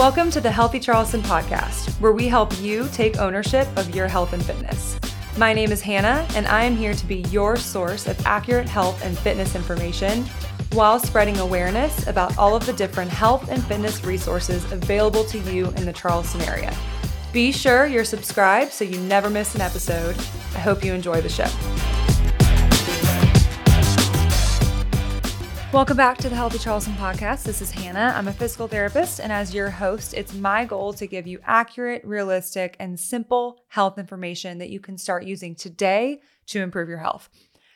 Welcome to the Healthy Charleston podcast, where we help you take ownership of your health and fitness. My name is Hannah, and I am here to be your source of accurate health and fitness information while spreading awareness about all of the different health and fitness resources available to you in the Charleston area. Be sure you're subscribed so you never miss an episode. I hope you enjoy the show. Welcome back to the Healthy Charleston podcast. This is Hannah. I'm a physical therapist, and as your host, it's my goal to give you accurate, realistic, and simple health information that you can start using today to improve your health.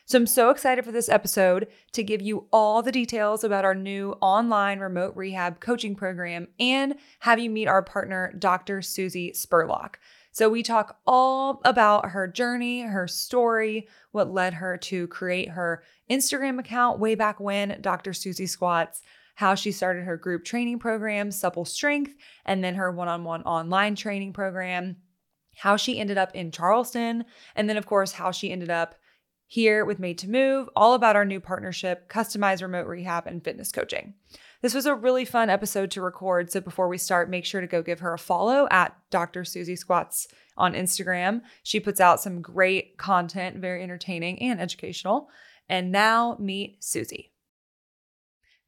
So, I'm so excited for this episode to give you all the details about our new online remote rehab coaching program and have you meet our partner, Dr. Susie Spirlock. So, we talk all about her journey, her story, what led her to create her Instagram account way back when, Dr. Susie Squats, how she started her group training program, Supple Strength, and then her one on one online training program, how she ended up in Charleston, and then, of course, how she ended up here with Made to Move, all about our new partnership, customized remote rehab and fitness coaching. This was a really fun episode to record. So before we start, make sure to go give her a follow at Dr. Susie Squats on Instagram. She puts out some great content, very entertaining and educational. And now meet Susie.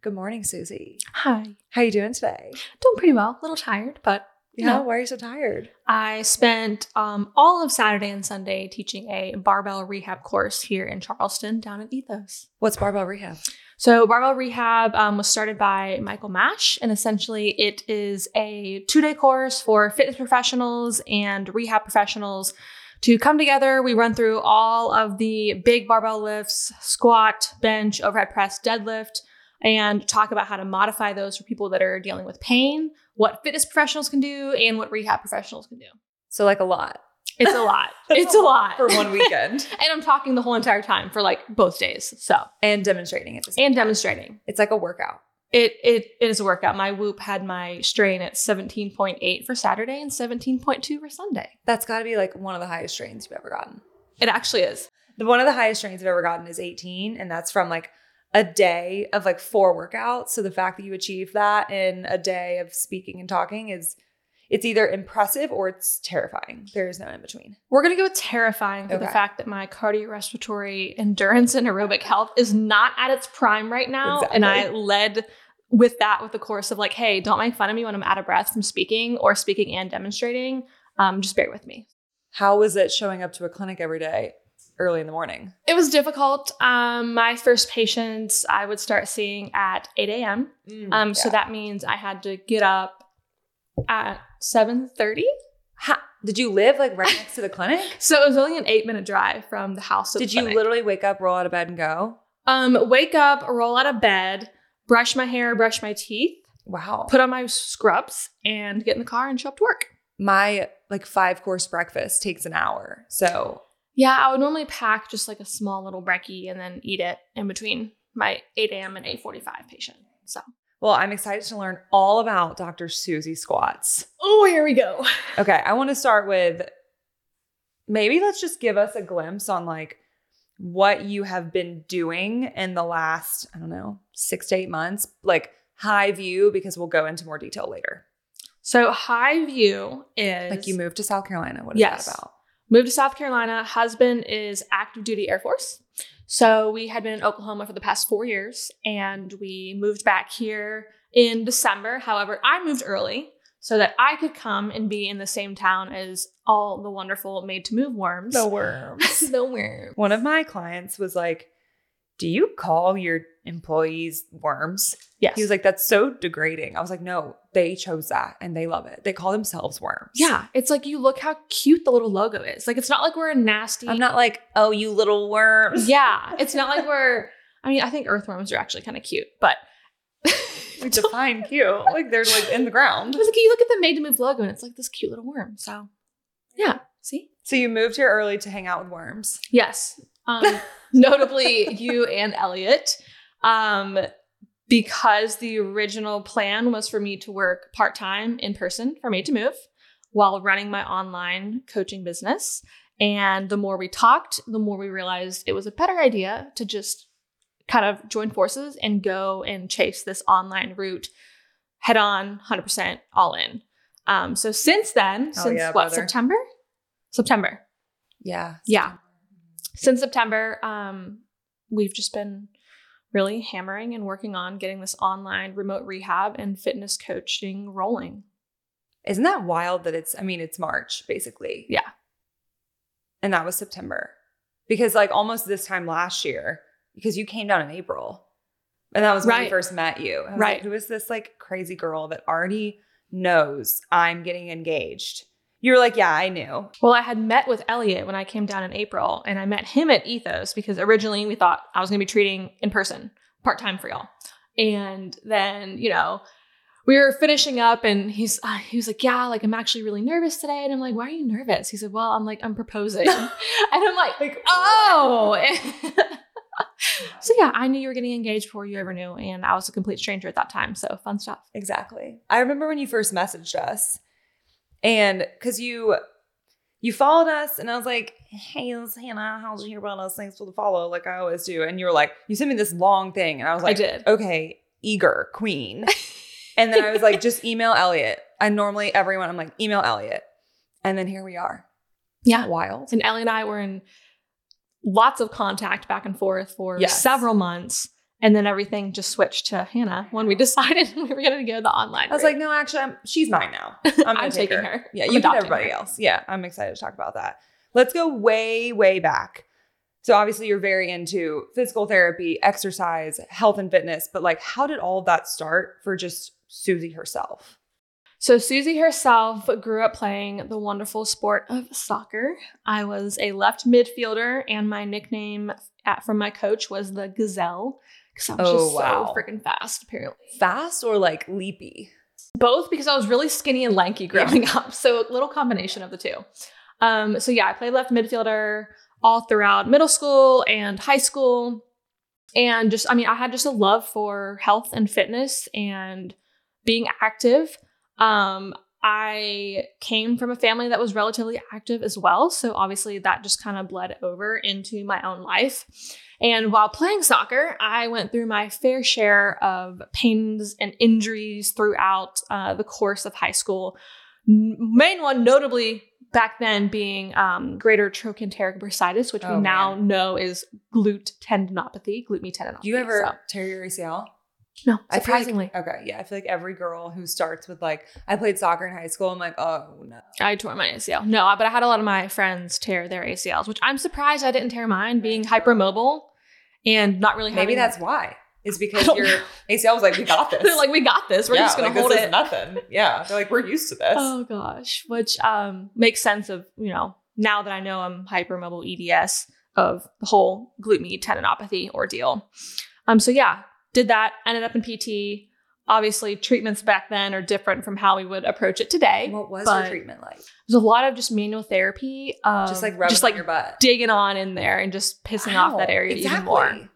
Good morning, Susie. Hi. How are you doing today? Doing pretty well. A little tired, but Yeah, why are you so tired? I spent um, all of Saturday and Sunday teaching a barbell rehab course here in Charleston down at Ethos. What's barbell rehab? So, barbell rehab um, was started by Michael Mash, and essentially it is a two day course for fitness professionals and rehab professionals to come together. We run through all of the big barbell lifts squat, bench, overhead press, deadlift, and talk about how to modify those for people that are dealing with pain, what fitness professionals can do, and what rehab professionals can do. So like a lot. It's a lot. It's a lot. for one weekend. and I'm talking the whole entire time for like both days. So, and demonstrating same and time. demonstrating. It's like a workout. It it it is a workout. My whoop had my strain at 17.8 for Saturday and 17.2 for Sunday. That's got to be like one of the highest strains you've ever gotten. It actually is. The one of the highest strains I've ever gotten is 18, and that's from like a day of like four workouts. So the fact that you achieve that in a day of speaking and talking is it's either impressive or it's terrifying. There is no in between. We're gonna go with terrifying for the fact that my cardiorespiratory endurance and aerobic health is not at its prime right now. And I led with that with the course of like, hey, don't make fun of me when I'm out of breath from speaking or speaking and demonstrating. Um, just bear with me. How was it showing up to a clinic every day early in the morning? It was difficult. Um, my first patients I would start seeing at 8 a.m. Um, so that means I had to get up at 7:30. Ha- did you live like right next to the clinic? So it was only an eight minute drive from the house. Did the you literally wake up, roll out of bed, and go? um wake up, roll out of bed, brush my hair, brush my teeth, Wow. put on my scrubs, and get in the car and show up to work? My like five course breakfast takes an hour. So Yeah, I would normally pack just like a small little brekkie and then eat it in between my 8 a.m. and 8:45 patient. So well, I'm excited to learn all about Dr. Susie squats. oh, here we go. Okay, I want to start with maybe let's just give us a glimpse on like what you have been doing in the last, I don't know, six to eight months, like high view, because we'll go into more detail later. So high view is Like you moved to South Carolina. What is Yes. that about? Moved to South Carolina. Husband is active duty Air Force. So we had been in Oklahoma for the past four years and we moved back here in December. However, I moved early so that I could come and be in the same town as all the wonderful made to move worms. No worms. the worms. One of my clients was like, Do you call your employees worms? Yes. He was like, That's so degrading. I was like, No, they chose that and they love it. They call themselves worms. yeah, it's like you look how cute the little logo is. Like it's not like we're a nasty. I'm not like, Oh, you little worms. Yeah, it's not like we're. I mean, I think earthworms are actually kind of cute, but We define cute. Like they're like in the ground. It was like you look at the made to move logo and it's like this cute little worm. So yeah. See? So you moved here early to hang out with worms. Yes. Um, notably you and Elliot. Um, because the original plan was for me to work part-time in person for Made to Move while running my online coaching business. And the more we talked, the more we realized it was a better idea to just kind of join forces and go and chase this online route head on, 100% all in. Um, so since then, Hell since yeah, what, brother. September? September. Yeah. Yeah. Since September, um, we've just been really hammering and working on getting this online remote rehab and fitness coaching rolling. Isn't that wild that it's, I mean, it's March basically. Yeah. And that was September. Because like almost this time last year, because you came down in April. And that was when we first met you. Right. Like, Who is this like crazy girl that already knows I'm getting engaged? You were like, yeah, I knew. Well, I had met with Elliot when I came down in April, and I met him at Ethos because originally we thought I was going to be treating in person part time for y'all. And then, you know, we were finishing up, and he's uh, he was like, "Yeah, like I'm actually really nervous today." And I'm like, "Why are you nervous?" He said, "Well, I'm like I'm proposing," and I'm like, Like, "Oh." so yeah, I knew you were getting engaged before you ever knew, and I was a complete stranger at that time. So fun stuff. Exactly. I remember when you first messaged us and because you you followed us and I was like, hey, this is Hannah. How'd you hear about us? Thanks for the follow, like I always do. And you were like, you sent me this long thing. And I was like, I did. okay, eager, queen. and then I was like, just email Elliot. I normally everyone, I'm like, email Elliot. And then here we are. Yeah. Wild. And Ellie and I were in lots of contact back and forth for Yes. several months. And then everything just switched to Hannah when we decided we were going to go the online. I was route. like, no, actually, I'm, she's mine now. I'm, I'm take taking her. Yeah, I'm you adopting everybody her. else. Yeah, I'm excited to talk about that. Let's go way, way back. So obviously you're very into physical therapy, exercise, health and fitness, but like how did all of that start for just Susie herself? So Susie herself grew up playing the wonderful sport of soccer. I was a left midfielder, and my nickname at, from my coach was the Gazelle because I was Oh, just wow. so freaking fast. Apparently, Fast or like leapy? both because I was really skinny and lanky growing up. So a little combination of the two. Um, so yeah, I played left midfielder all throughout middle school and high school. And just, I mean, I had just a love for health and fitness and being active. Um, I came from a family that was relatively active as well. So obviously that just kind of bled over into my own life. And while playing soccer, I went through my fair share of pains and injuries throughout uh, the course of high school. Main one, notably back then, being um, greater trochanteric bursitis, which Oh, we now man. know is glute tendinopathy, glute med tendinopathy. Do you ever So- tear your ACL? No, feel like- surprisingly. okay, yeah. I feel like every girl who starts with like, I played soccer in high school, I'm like, oh no. I tore my ACL. No, but I had a lot of my friends tear their ACLs, which I'm surprised I didn't tear mine, being hypermobile and not really Maybe that's why. Is because your know. ACL was like, we got this. They're like, we got this. We're Yeah, just gonna like, hold this is it. nothing. Yeah. They're like, we're used to this. Oh gosh, which um makes sense of you know now that I know I'm hypermobile EDS of the whole glute med tendinopathy ordeal. Um, so yeah, did that. Ended up in PT. Obviously, treatments back then are different from how we would approach it today. What was your treatment like? There's a lot of just manual therapy, um, just like rubbing just like your butt. digging on in there and just pissing off that area exactly. even more.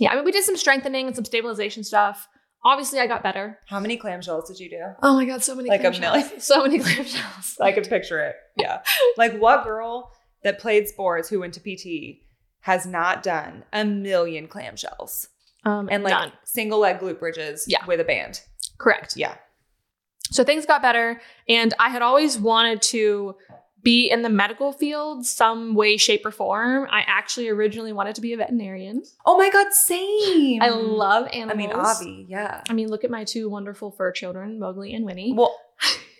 Yeah, I mean, we did some strengthening and some stabilization stuff. Obviously, I got better. How many clamshells did you do? Oh my god, so many Like a million? So many clamshells. I can picture it. Yeah. like what girl that played sports who went to PT has not done a million clamshells Um, and like none. single leg glute bridges Yeah. with a band? Correct. Yeah. So things got better, and I had always wanted to be in the medical field some way, shape, or form. I actually originally wanted to be a veterinarian. Oh my God, same. I love animals. I mean, Avi, yeah. I mean, look at my two wonderful fur children, Mowgli and Winnie. Well,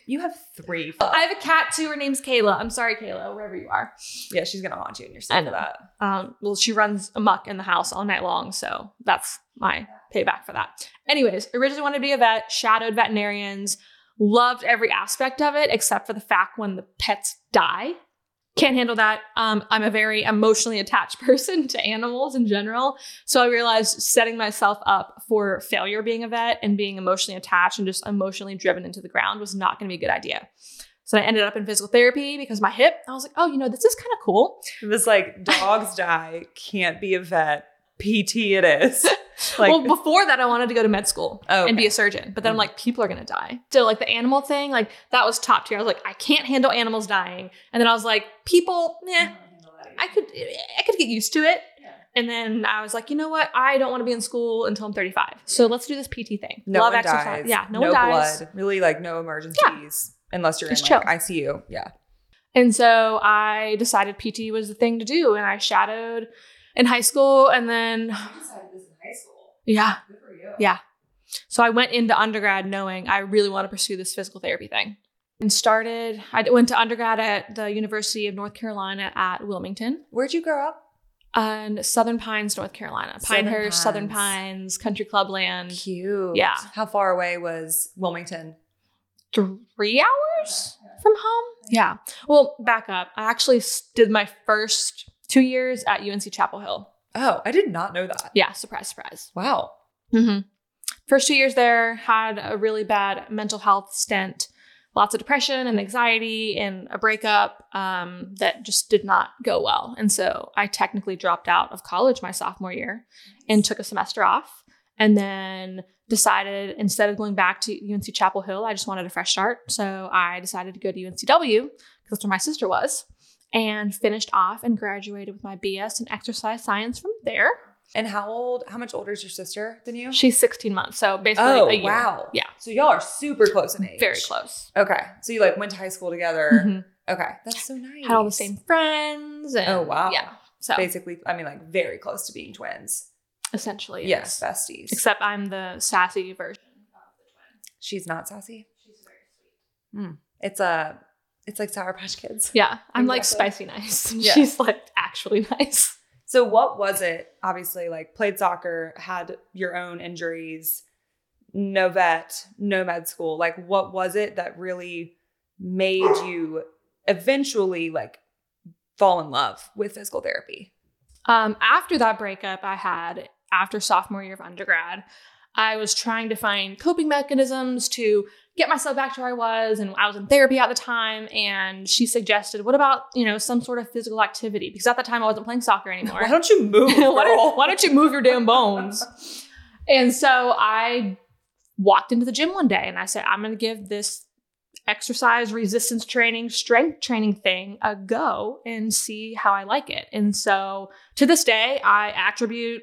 you have three. I have a cat too. Her name's Kayla. I'm sorry, Kayla, wherever you are. yeah, she's gonna haunt you in your I sleep know. for that. Um, well, she runs amok in the house all night long, so that's my payback for that. Anyways, originally wanted to be a vet, shadowed veterinarians, loved every aspect of it except for the fact when the pets die. Can't handle that. Um, I'm a very emotionally attached person to animals in general. So I realized setting myself up for failure being a vet and being emotionally attached and just emotionally driven into the ground was not going to be a good idea. So I ended up in physical therapy because my hip, I was like, oh, you know, this is kind of cool. It was like dogs die, can't be a vet. PT it is. Like well, before that, I wanted to go to med school Oh, and be a surgeon. But then I'm Mm. like, people are gonna die. So like the animal thing, like that was top tier. I was like, I can't handle animals dying. And then I was like, people, eh, I could, I could get used to it. And then I was like, you know what? I don't want to be in school until I'm 35. So let's do this PT thing. No Love one exercise. dies. Yeah, no, no one dies. blood. Really, like no emergencies unless you're Just in like chill. ICU. Yeah. And so I decided PT was the thing to do. And I shadowed in high school. And then, decided this in high school. Yeah. Good for you. Yeah. So I went into undergrad knowing I really want to pursue this physical therapy thing. And started, I went to undergrad at the University of North Carolina at Wilmington Where'd you grow up? and Southern Pines, North Carolina. Pinehurst, Southern Pines. Pines, Country Club Land. Cute. Yeah. How far away was Wilmington? Three hours from home? Yeah. Well, back up. I actually did my first two years at UNC Chapel Hill. Oh, I did not know that. Yeah, surprise, surprise. Wow. Mm-hmm. First two years there, had a really bad mental health stint, lots of depression and anxiety, and a breakup um, that just did not go well. And so I technically dropped out of college my sophomore year and took a semester off. And then decided instead of going back to UNC Chapel Hill, I just wanted a fresh start. So I decided to go to UNCW because that's where my sister was, and finished off and graduated with my BS in exercise science from there. And how old? How much older is your sister than you? She's 16 months, so basically oh a year. wow. Yeah. So y'all are super close in age. Very close. Okay. So you like went to high school together. Mhm. Okay. That's so nice. Had all the same friends. And, Oh, wow. Yeah. So Basically, I mean, like very close to being twins. essentially, Yes, yes. besties. Except I'm the sassy version. She's not sassy. She's very sweet. Mm. It's a, it's like Sour Patch Kids. Yeah, I'm like Exactly. spicy nice. Yeah. She's like actually nice. So what was it? Obviously, like played soccer, had your own injuries, no vet, no med school. Like what was it that really made you eventually like fall in love with physical therapy? Um, after that breakup I had after sophomore year of undergrad, I was trying to find coping mechanisms to get myself back to where I was, and I was in therapy at the time. And she suggested, "What about you know some sort of physical activity?" Because at that time I wasn't playing soccer anymore. Why don't you move? why, don't, why don't you move your damn bones? And so I walked into the gym one day and I said, I'm going to give this exercise resistance training, strength training thing a go and see how I like it. And so to this day, I attribute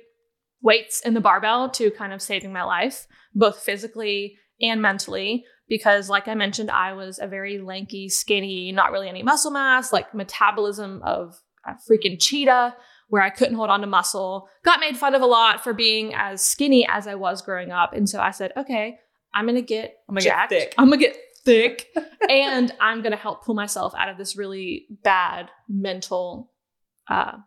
weights and the barbell to kind of saving my life, both physically and mentally. Because, like I mentioned, I was a very lanky, skinny, not really any muscle mass, like metabolism of a freaking cheetah where I couldn't hold on to muscle. Got made fun of a lot for being as skinny as I was growing up. And so I said, okay, I'm gonna get I'm gonna get thick. I'm gonna get thick. and I'm gonna help pull myself out of this really bad mental uh,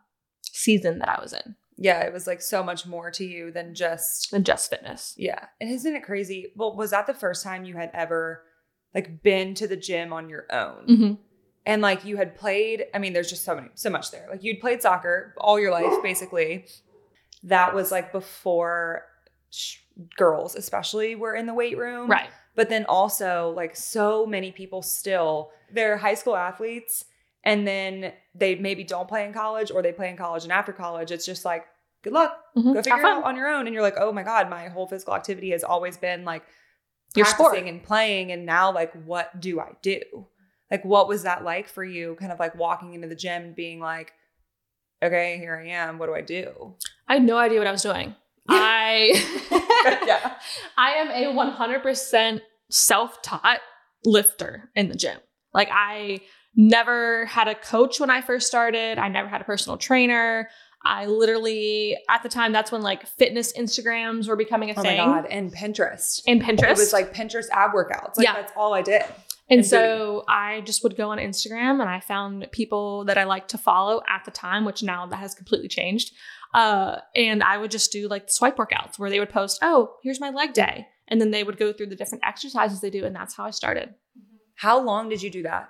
season that I was in Yeah, it was like so much more to you than just than just fitness. yeah. And isn't it crazy? Well, was that the first time you had ever like been to the gym on your own? Mm-hmm. and like you had played i mean there's just so many so much there like you'd played soccer all your life basically that was like before sh- girls especially were in the weight room Right. but then also like so many people still they're high school athletes and then they maybe don't play in college or they play in college and after college it's just like good luck Mhm. go figure it out on your own and you're like oh my god my whole physical activity has always been like Your sport. and playing and now like what do i do like what was that like for you kind of like walking into the gym and being like okay here i am what do i do I had no idea what I was doing. I yeah I am a 100% self-taught lifter in the gym. Like I never had a coach when I first started. I never had a personal trainer. I literally at the time that's when like fitness Instagrams were becoming a oh my thing. god and pinterest And Pinterest. it was like pinterest ab workouts like Yeah. that's all i did And And so I just would go on Instagram and I found people that I liked to follow at the time, which now that has completely changed. Uh, and I would just do like swipe workouts where they would post, oh, here's my leg day. And then they would go through the different exercises they do. And that's how I started. how long did you do that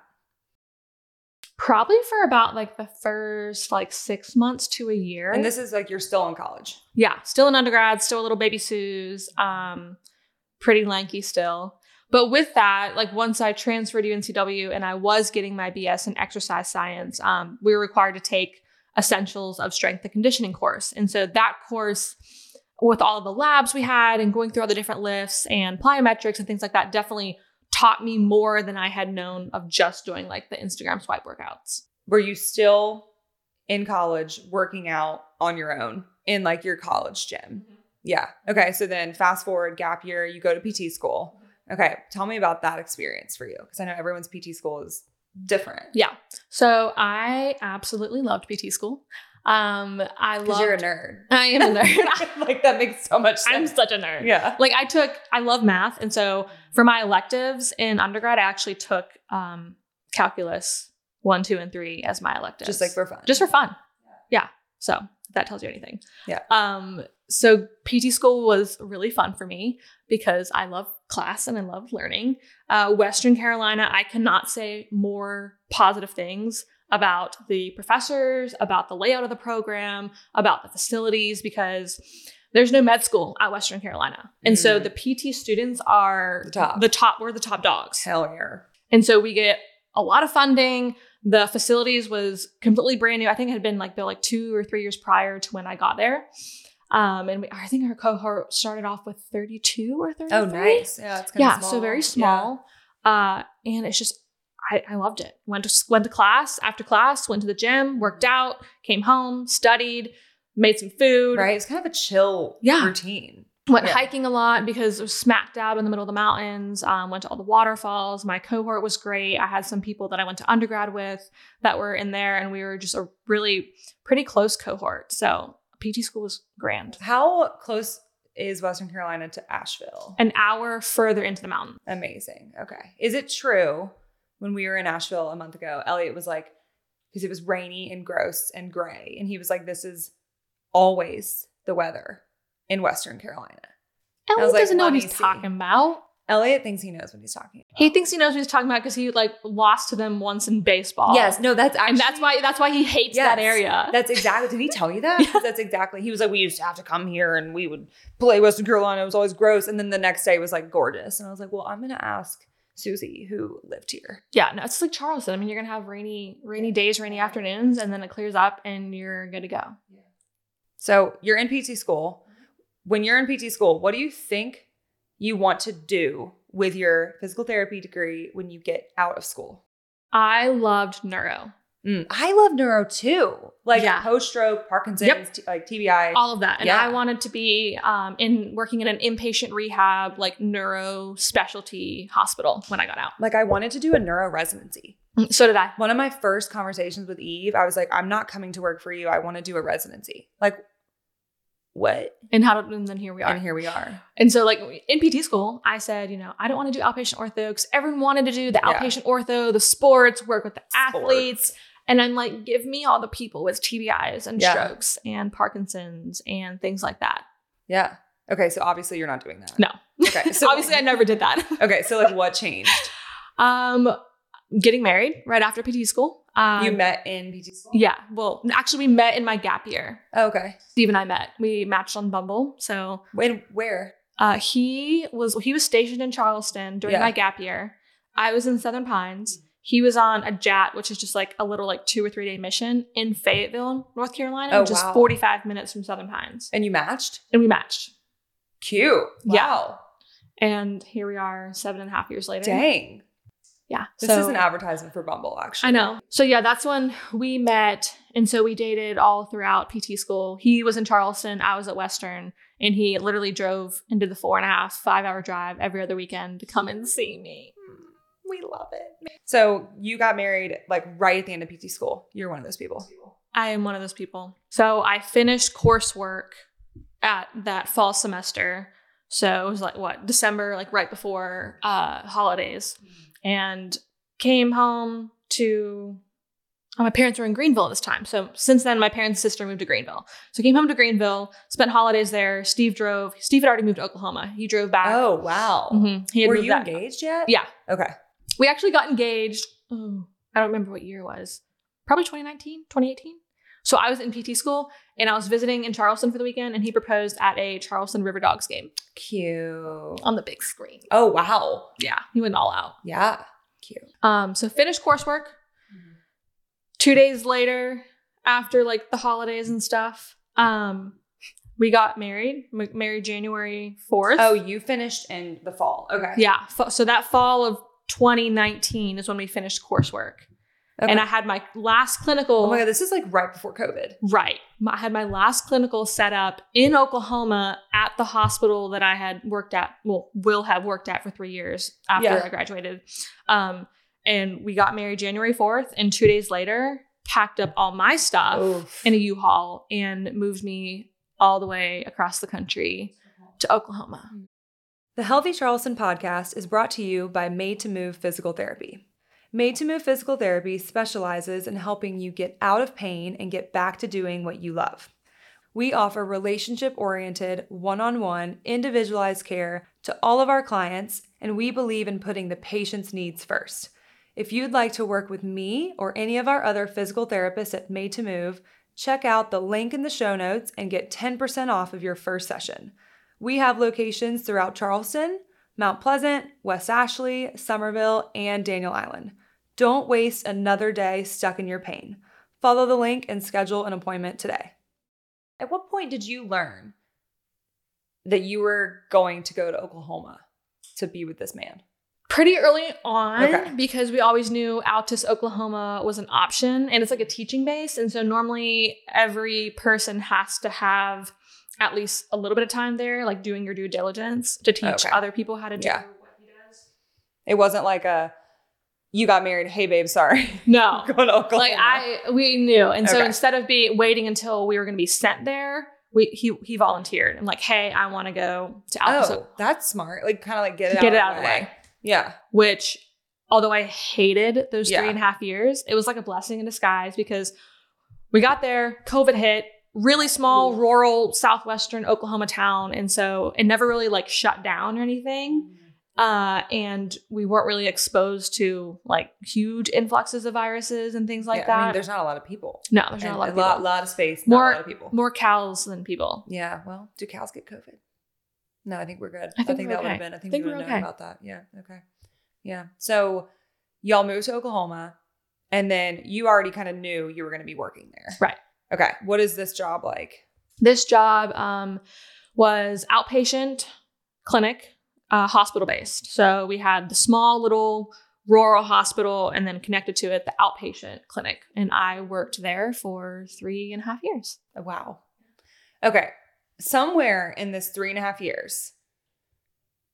Probably for about like the first like six months to a year. and this is like you're still in college yeah, still an undergrad, still a little baby Sue's, um, pretty lanky still. But with that, like once I transferred to UNCW and I was getting my BS in exercise science, um, we were required to take essentials of strength and conditioning course. And so that course, with all of the labs we had and going through all the different lifts and plyometrics and things like that, definitely taught me more than I had known of just doing like the Instagram swipe workouts. were you still in college working out on your own in like your college gym. Mm-hmm. Yeah. Okay. So then fast forward gap year, you go to PT school. Mm-hmm. Okay. Tell me about that experience for you. Cause I know everyone's PT school is different. Yeah. So I absolutely loved PT school. Um, I love you're a nerd. I am a nerd. like that makes so much sense. I'm such a nerd. yeah. Like I took, I love math, and so for my electives in undergrad, I actually took um, calculus one, two, and three as my electives, Just like for fun. just for fun. Yeah. So if that tells you anything. Yeah. Um. So PT school was really fun for me because I love class and I love learning. Uh, Western Carolina, I cannot say more positive things about the professors, about the layout of the program, about the facilities because there's no med school at Western Carolina. And so Mm. the PT students are The top. the top, we're the top dogs. Hell yeah. And so we get a lot of funding. The facilities was completely brand new. I think it had been like built like two or three years prior to when I got there. Um, and we, I think our cohort started off with 32 or 33. Oh, nice. Yeah. It's kind Yeah, of so very small. Uh, and it's just I, I loved it. Went to went to class after class, went to the gym, worked out, came home, studied, made some food. Right. It's kind of a chill Yeah. routine. Went Yeah. hiking a lot because it was smack dab in the middle of the mountains. Um, went to all the waterfalls. My cohort was great. I had some people that I went to undergrad with that were in there, and we were just a really pretty close cohort. So PT school was grand. How close is Western Carolina to Asheville? An hour further into the mountain. Amazing. Okay. Is it true when we were in Asheville a month ago, Elliot was like, because it was rainy and gross and gray, and he was like, this is always the weather in Western Carolina. Elliot like, doesn't know what he's see. talking about. Elliot thinks he knows what he's talking about. He thinks he knows what he's talking about because he like lost to them once in baseball. Yes, no, that's actually and that's why that's why he hates that area. That's exactly. Did he tell you that? 'Cause That's exactly. He was like, we used to have to come here and we would play Western Carolina. It was always gross. And then the next day was like gorgeous. And I was like, well, I'm gonna ask Susie who lived here. yeah, no, it's like Charleston. I mean, you're gonna have rainy rainy days, rainy afternoons, and then it clears up and you're good to go. Yeah. So you're in PT school. Mm-hmm. When you're in PT school, what do you think you want to do with your physical therapy degree when you get out of school? I loved neuro, Mm, I love neuro too, like Yeah. post stroke, Parkinson's, Yep. t- like TBI. all of that, and Yeah. I wanted to be um, in working in an inpatient rehab, like neuro specialty hospital when I got out. like I wanted to do a neuro residency. So did I. One of my first conversations with Eve, I was like, I'm not coming to work for you. I want to do a residency. Like, what? And how did, and then here we are. And here we are. And so, like in PT school, I said, you know, I don't want to do outpatient ortho because everyone wanted to do the Yeah. outpatient ortho, the sports, work with the Sports. athletes. And I'm like, give me all the people with TBIs and Yeah. strokes and Parkinson's and things like that. Yeah. Okay. So obviously you're not doing that. No. Okay. So Obviously, I never did that. Okay. So like what changed? um, getting married right after PT school. Um, you met in PT school? Yeah. Well, actually, we met in my gap year. Oh, okay. Steve and I met. We matched on Bumble. So When, where? Uh, he was he was stationed in Charleston during Yeah. my gap year. I was in Southern Pines. He was on a JAT, which is just like a little like two or three day mission in Fayetteville, North Carolina, Oh, which is 45 minutes from Southern Pines. And you matched? And we matched. Cute. Yeah. Wow. And here we are seven and a half years later. Dang. Yeah. This so, is an advertisement for Bumble, actually. I know. So yeah, that's when we met. And so we dated all throughout PT school. He was in Charleston, I was at Western, and he literally drove and did the four and a half, five hour drive every other weekend to come and see me. Hmm. We love it. So you got married like right at the end of PT school. You're one of those people. I am one of those people. So I finished coursework at that fall semester. So it was like what December, like right before uh, holidays, and came home to. oh, my parents were in Greenville at this time. So since then, my parents' sister moved to Greenville. So I came home to Greenville, spent holidays there. Steve drove. Steve had already moved to Oklahoma. He drove back. Oh, wow. Mhm. He had Were you back. engaged yet? Yeah, Okay. We actually got engaged. Oh, I don't remember what year it was. Probably 2019, 2018. So I was in PT school and I was visiting in Charleston for the weekend, and he proposed at a Charleston River Dogs game Cute. on the big screen. Oh, wow. Yeah, he went all out. Yeah. Cute. Um, so finished coursework. Two days later, after like the holidays and stuff, um, we got married. M- married January 4th. Oh, you finished in the fall. Okay. Yeah. fa- So that fall of 2019 is when we finished coursework. Okay. And I had my last clinical. oh my god, this is like right before COVID. Right. I had my last clinical set up in Oklahoma at the hospital that I had worked at, well, will have worked at for three years after Yeah. I graduated. Um, and we got married January 4th. And two days later, packed up all my stuff Oof. in a U Haul and moved me all the way across the country to Oklahoma. The Healthy Charleston podcast is brought to you by Made to Move Physical Therapy. Made to Move Physical Therapy specializes in helping you get out of pain and get back to doing what you love. We offer relationship oriented, one on one, individualized care to all of our clients, and we believe in putting the patient's needs first. If you'd like to work with me or any of our other physical therapists at Made to Move, check out the link in the show notes and get 10% off of your first session. We have locations throughout Charleston, Mount Pleasant, West Ashley, Summerville, and Daniel Island. Don't waste another day stuck in your pain. Follow the link and schedule an appointment today. At what point did you learn that you were going to go to Oklahoma to be with this man? Pretty early on, Okay. because we always knew Altus, Oklahoma was an option and it's like a teaching base. And so normally every person has to have at least a little bit of time there, like doing your due diligence to teach Okay. other people how to do Yeah. what he does. It wasn't like a you got married, hey babe, sorry. No. going to Oklahoma. like I we knew. And so Okay. instead of be waiting until we were gonna be sent there, we he he volunteered. I'm like, hey, I want to go to Altus, Oh, that's smart. Like kind of like get it get it out out of the way. Yeah. which although I hated those Yeah. three and a half years, it was like a blessing in disguise because we got there, COVID hit, really small, rural, southwestern Oklahoma town. And so it never really like shut down or anything. Uh, and we weren't really exposed to like huge influxes of viruses and things like Yeah, that. I mean, there's not a lot of people. no, there's And not a lot of lot, people. lot of space, not More- a lot of people. More cows than people. Yeah. Well, do cows get COVID? No, I think we're good. I think we're that would have been. I think, think we we're would have known okay. about that. Yeah. Okay. Yeah. So y'all moved to Oklahoma, and then you already kind of knew you were going to be working there. Right. Okay. What is this job like? This job um, was outpatient clinic, uh, hospital based. So we had the small little rural hospital and then connected to it, the outpatient clinic. And I worked there for three and a half years. Oh, wow. Okay. Somewhere in this three and a half years,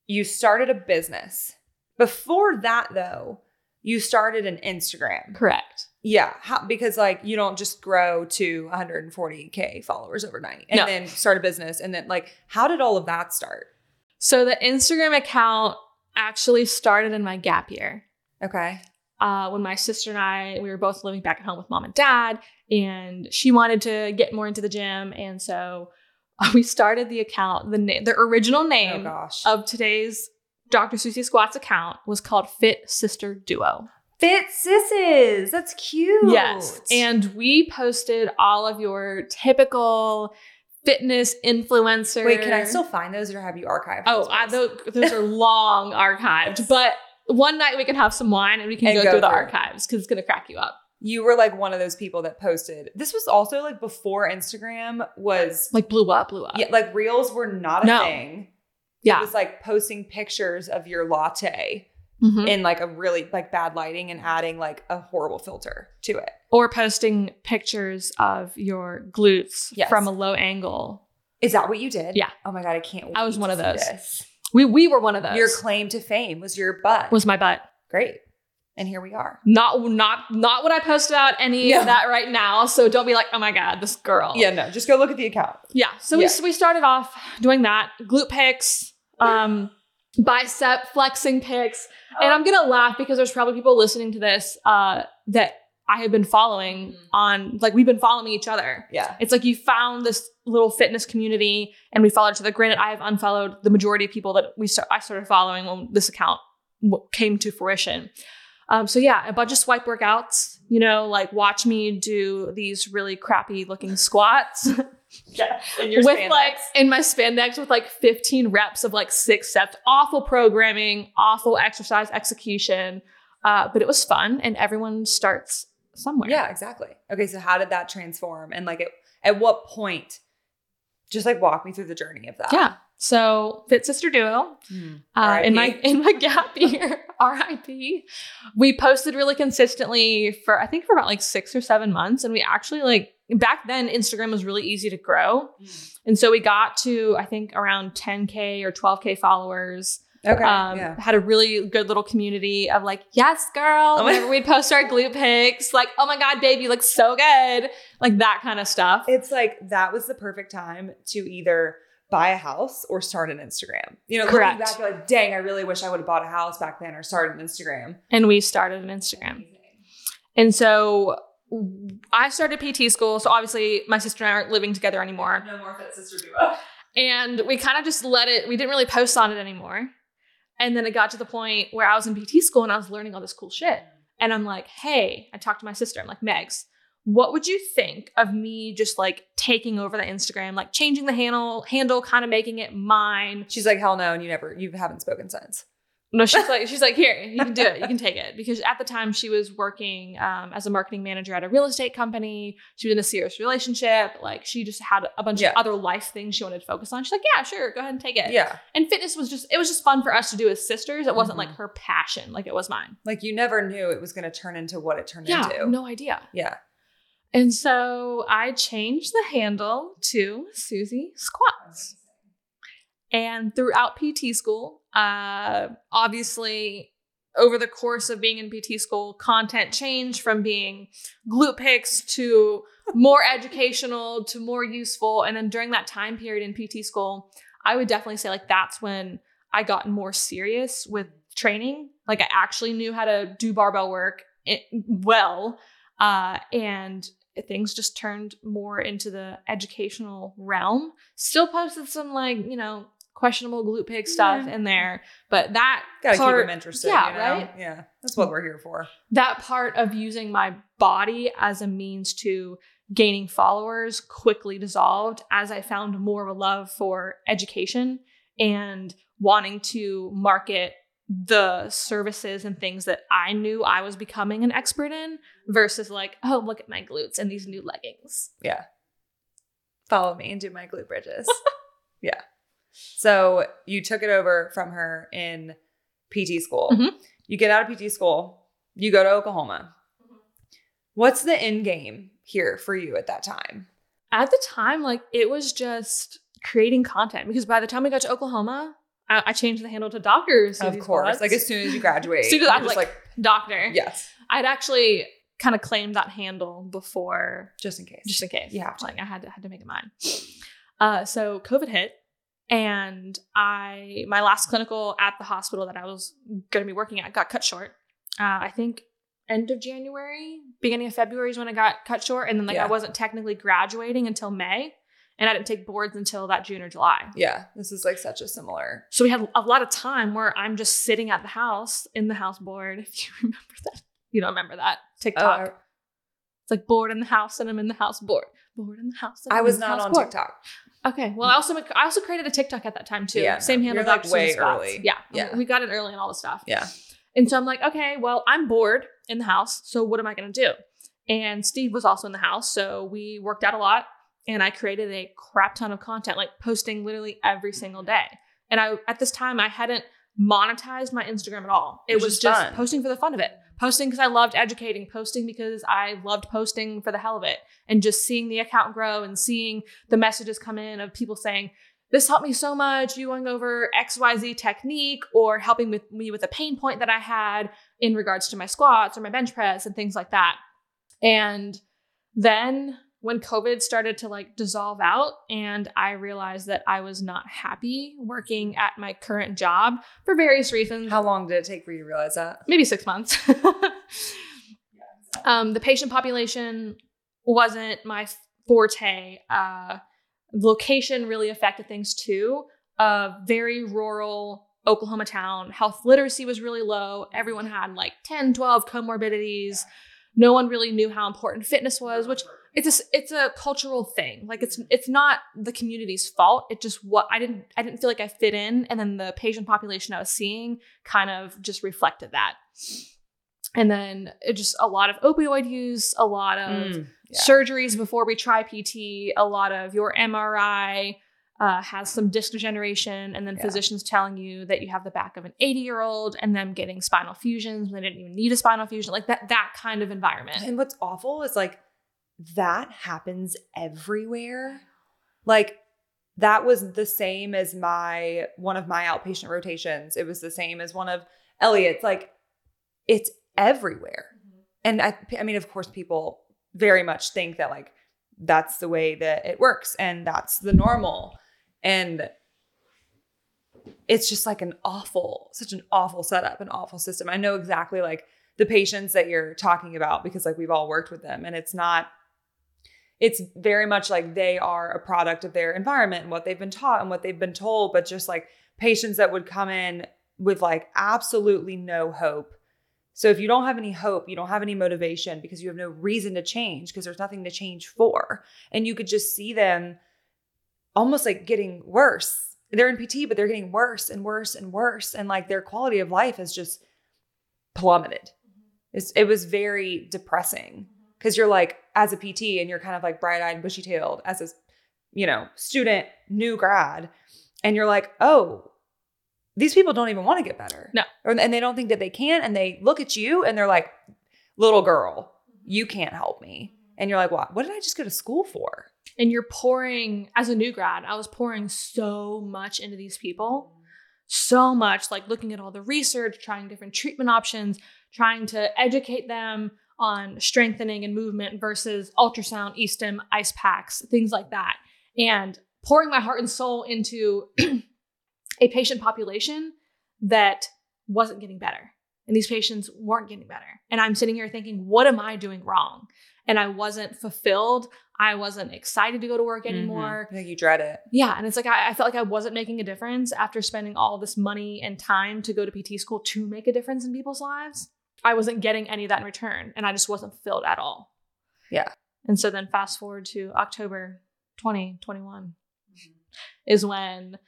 you started a business. Before that, though, you started an Instagram. Correct. Yeah, how, because like you don't just grow to 140k followers overnight and No. then start a business and then like how did all of that start? So the Instagram account actually started in my gap year. Okay. uh, when my sister and I we were both living back at home with mom and dad, and she wanted to get more into the gym, and so we started the account. the na- The original Oh name gosh. of today's Dr. Susie Squats account was called Fit Sister Duo. Fit sisses. That's cute. Yes, and we posted all of your typical fitness influencer. wait, can I still find those or have you archived? Oh, those I, those, those are long archived, but one night we can have some wine and we can And go, go through the archives because it's gonna crack you up. you were like one of those people that posted. This was also like before Instagram was Like blew up, blew up. yeah, like reels were not a No. thing. Yeah. It was like posting pictures of your latte Mhm. in like a really like bad lighting and adding like a horrible filter to it. or posting pictures of your glutes Yes. from a low angle. Is that what you did? Yeah. Oh my god, I can't wait. I was one of those. this. We we were one of those. Your claim to fame was your butt. was my butt. great. And here we are. Not not not what I post about any Yeah. of that right now. So don't be like, oh my god, this girl. Yeah, no, just go look at the account. Yeah. So Yeah. we we started off doing that glute pics, um, bicep flexing pics, and I'm gonna laugh because there's probably people listening to this uh, that I have been following Mhm. on like we've been following each other. Yeah. It's like you found this little fitness community and we followed each other. Granted, I have unfollowed the majority of people that we start, I started following when this account came to fruition. Um, so yeah, a bunch of swipe workouts. You know, like watch me do these really crappy looking squats Yeah. with like in my spandex with like 15 reps of like six sets. Awful programming, awful exercise execution. Uh, but it was fun, and everyone starts somewhere. Yeah, exactly. Okay, so how did that transform? And like at, at what point? Just like walk me through the journey of that. Yeah. So Fit Sister Duo. Hmm. Uh, in my in my gap year, RIP. We posted really consistently for I think for about like six or seven months, and we actually like back then Instagram was really easy to grow, and so we got to I think around 10k or 12k followers. Okay. Um, yeah. Had a really good little community of like, yes, girl. Oh Whenever we'd post our glute pics, like, oh my god, babe, you look so good, like that kind of stuff. It's like that was the perfect time to either buy a house or start an Instagram. You know, looking back, you're like, dang, I really wish I would have bought a house back then or started an Instagram. and we started an Instagram. And so I started PT school. So obviously, my sister and I aren't living together anymore. No more fit sister duo. And we kind of just let it, we didn't really post on it anymore. And then it got to the point where I was in PT school and I was learning all this cool shit. And I'm like, hey, I talked to my sister. I'm like, Megs, what would you think of me just like taking over the Instagram, like changing the handle, handle, kind of making it mine? She's like, hell no, and you never, you haven't spoken since. No, she's like, she's like, here, you can do it. You can take it. Because at the time she was working um, as a marketing manager at a real estate company. She was in a serious relationship. Like she just had a bunch Yeah. of other life things she wanted to focus on. She's like, yeah, sure, go ahead and take it. Yeah. And fitness was just, it was just fun for us to do as sisters. It wasn't Mhm. like her passion, like it was mine. Like you never knew it was going to turn into what it turned into. Yeah, into. no idea. Yeah. And so I changed the handle to Susie Squats. And throughout PT school, uh, obviously, over the course of being in PT school, content changed from being glute pics to more educational to more useful. And then during that time period in PT school, I would definitely say like that's when I got more serious with training. Like I actually knew how to do barbell work well, uh, and things just turned more into the educational realm. Still posted some like you know questionable glute pig stuff Yeah. in there, but that Got to keep part, them interested. yeah, you know? right? Yeah. That's what we're here for. that part of using my body as a means to gaining followers quickly dissolved as I found more of a love for education and wanting to market the services and things that I knew I was becoming an expert in versus like, oh, look at my glutes and these new leggings. Yeah. Follow me and do my glute bridges. yeah. So you took it over from her in PT school. Mhm. You get out of PT school, you go to Oklahoma. What's the end game here for you at that time? At the time, like it was just creating content because by the time we got to Oklahoma, I, I changed the handle to doctors. of course. Like as soon as you graduate, As soon as I you're was just like, doctor. yes, I'd actually kind of claimed that handle before, just in case. just in case. Yeah. Like I had to had to make it mine. Uh, so COVID hit, and I my last clinical at the hospital that I was going to be working at got cut short. Uh, I think end of January, beginning of February is when it got cut short, and then like Yeah. I wasn't technically graduating until May, and I didn't take boards until that June or July. yeah, this is like such a similar. So we had a lot of time where I'm just sitting at the house in the house board. If you remember that, you don't remember that TikTok. Oh, It's like bored in the house and I'm in the house bored. Bored in the house. And I was not on bored. TikTok. Okay. Well, I also I also created a TikTok at that time too. Yeah, Same handle. like, way early. Yeah. Yeah. We got it early and all the stuff. Yeah. And so I'm like, okay, well, I'm bored in the house. So what am I going to do? And Steve was also in the house. So we worked out a lot and I created a crap ton of content, like posting literally every single day. And I, at this time, I hadn't monetized my Instagram at all. It Which was just fun. posting for the fun of it, posting because I loved educating, posting because I loved posting for the hell of it, and just seeing the account grow and seeing the messages come in of people saying, this helped me so much. You going over XYZ technique or helping with me with a pain point that I had in regards to my squats or my bench press and things like that. And then when COVID started to like dissolve out and I realized that I was not happy working at my current job for various reasons. How long did it take for you to realize that? maybe six months. um, the patient population wasn't my forte. Uh, location really affected things too. A very rural Oklahoma town. Health literacy was really low. Everyone had like 10, 12 comorbidities. No one really knew how important fitness was, which it's a it's a cultural thing. Like it's it's not the community's fault. It just what I didn't I didn't feel like I fit in, and then the patient population I was seeing kind of just reflected that. And then it just a lot of opioid use, a lot of Mm, yeah. surgeries before we try PT, a lot of your MRI, uh, has some disc degeneration, and then Yeah. physicians telling you that you have the back of an 80 year old, and them getting spinal fusions when they didn't even need a spinal fusion, like that that kind of environment. And what's awful is like that happens everywhere. Like that was the same as my one of my outpatient rotations. It was the same as one of Elliot's. Like it's everywhere. Mm-hmm. And I I mean, of course, people very much think that like that's the way that it works and that's the normal. And it's just like an awful, such an awful setup, an awful system. I know exactly like the patients that you're talking about because like we've all worked with them and it's not it's very much like they are a product of their environment and what they've been taught and what they've been told but just like patients that would come in with like absolutely no hope. So if you don't have any hope you don't have any motivation because you have no reason to change because there's nothing to change for. And you could just see them almost like getting worse. They're in pt but they're getting worse and worse and worse and like their quality of life has just plummeted. Mm-hmm. It's, it was very depressing because you're like as a pt and you're kind of like bright-eyed bushy-tailed as a you know student new grad and you're like oh these people don't even want to get better. No. or, and they don't think that they can and they look at you and they're like little girl mm-hmm. you can't help me. And you're like what what did i just go to school for? And you're pouring as a new grad i was pouring so much into these people. So much like looking at all the research trying different treatment options trying to educate them on strengthening and movement versus ultrasound e-stim ice packs things like that and pouring my heart and soul into a patient population that wasn't getting better and these patients weren't getting better and i'm sitting here thinking what am i doing wrong and i wasn't fulfilled I wasn't excited to go to work mm-hmm. anymore. i think you dread it Yeah. And it's like I, I felt like I wasn't making a difference after spending all this money and time to go to PT school to make a difference in people's lives. I wasn't getting any of that in return. And I just wasn't fulfilled at all. Yeah. And so then fast forward to October 2021 mm-hmm. is when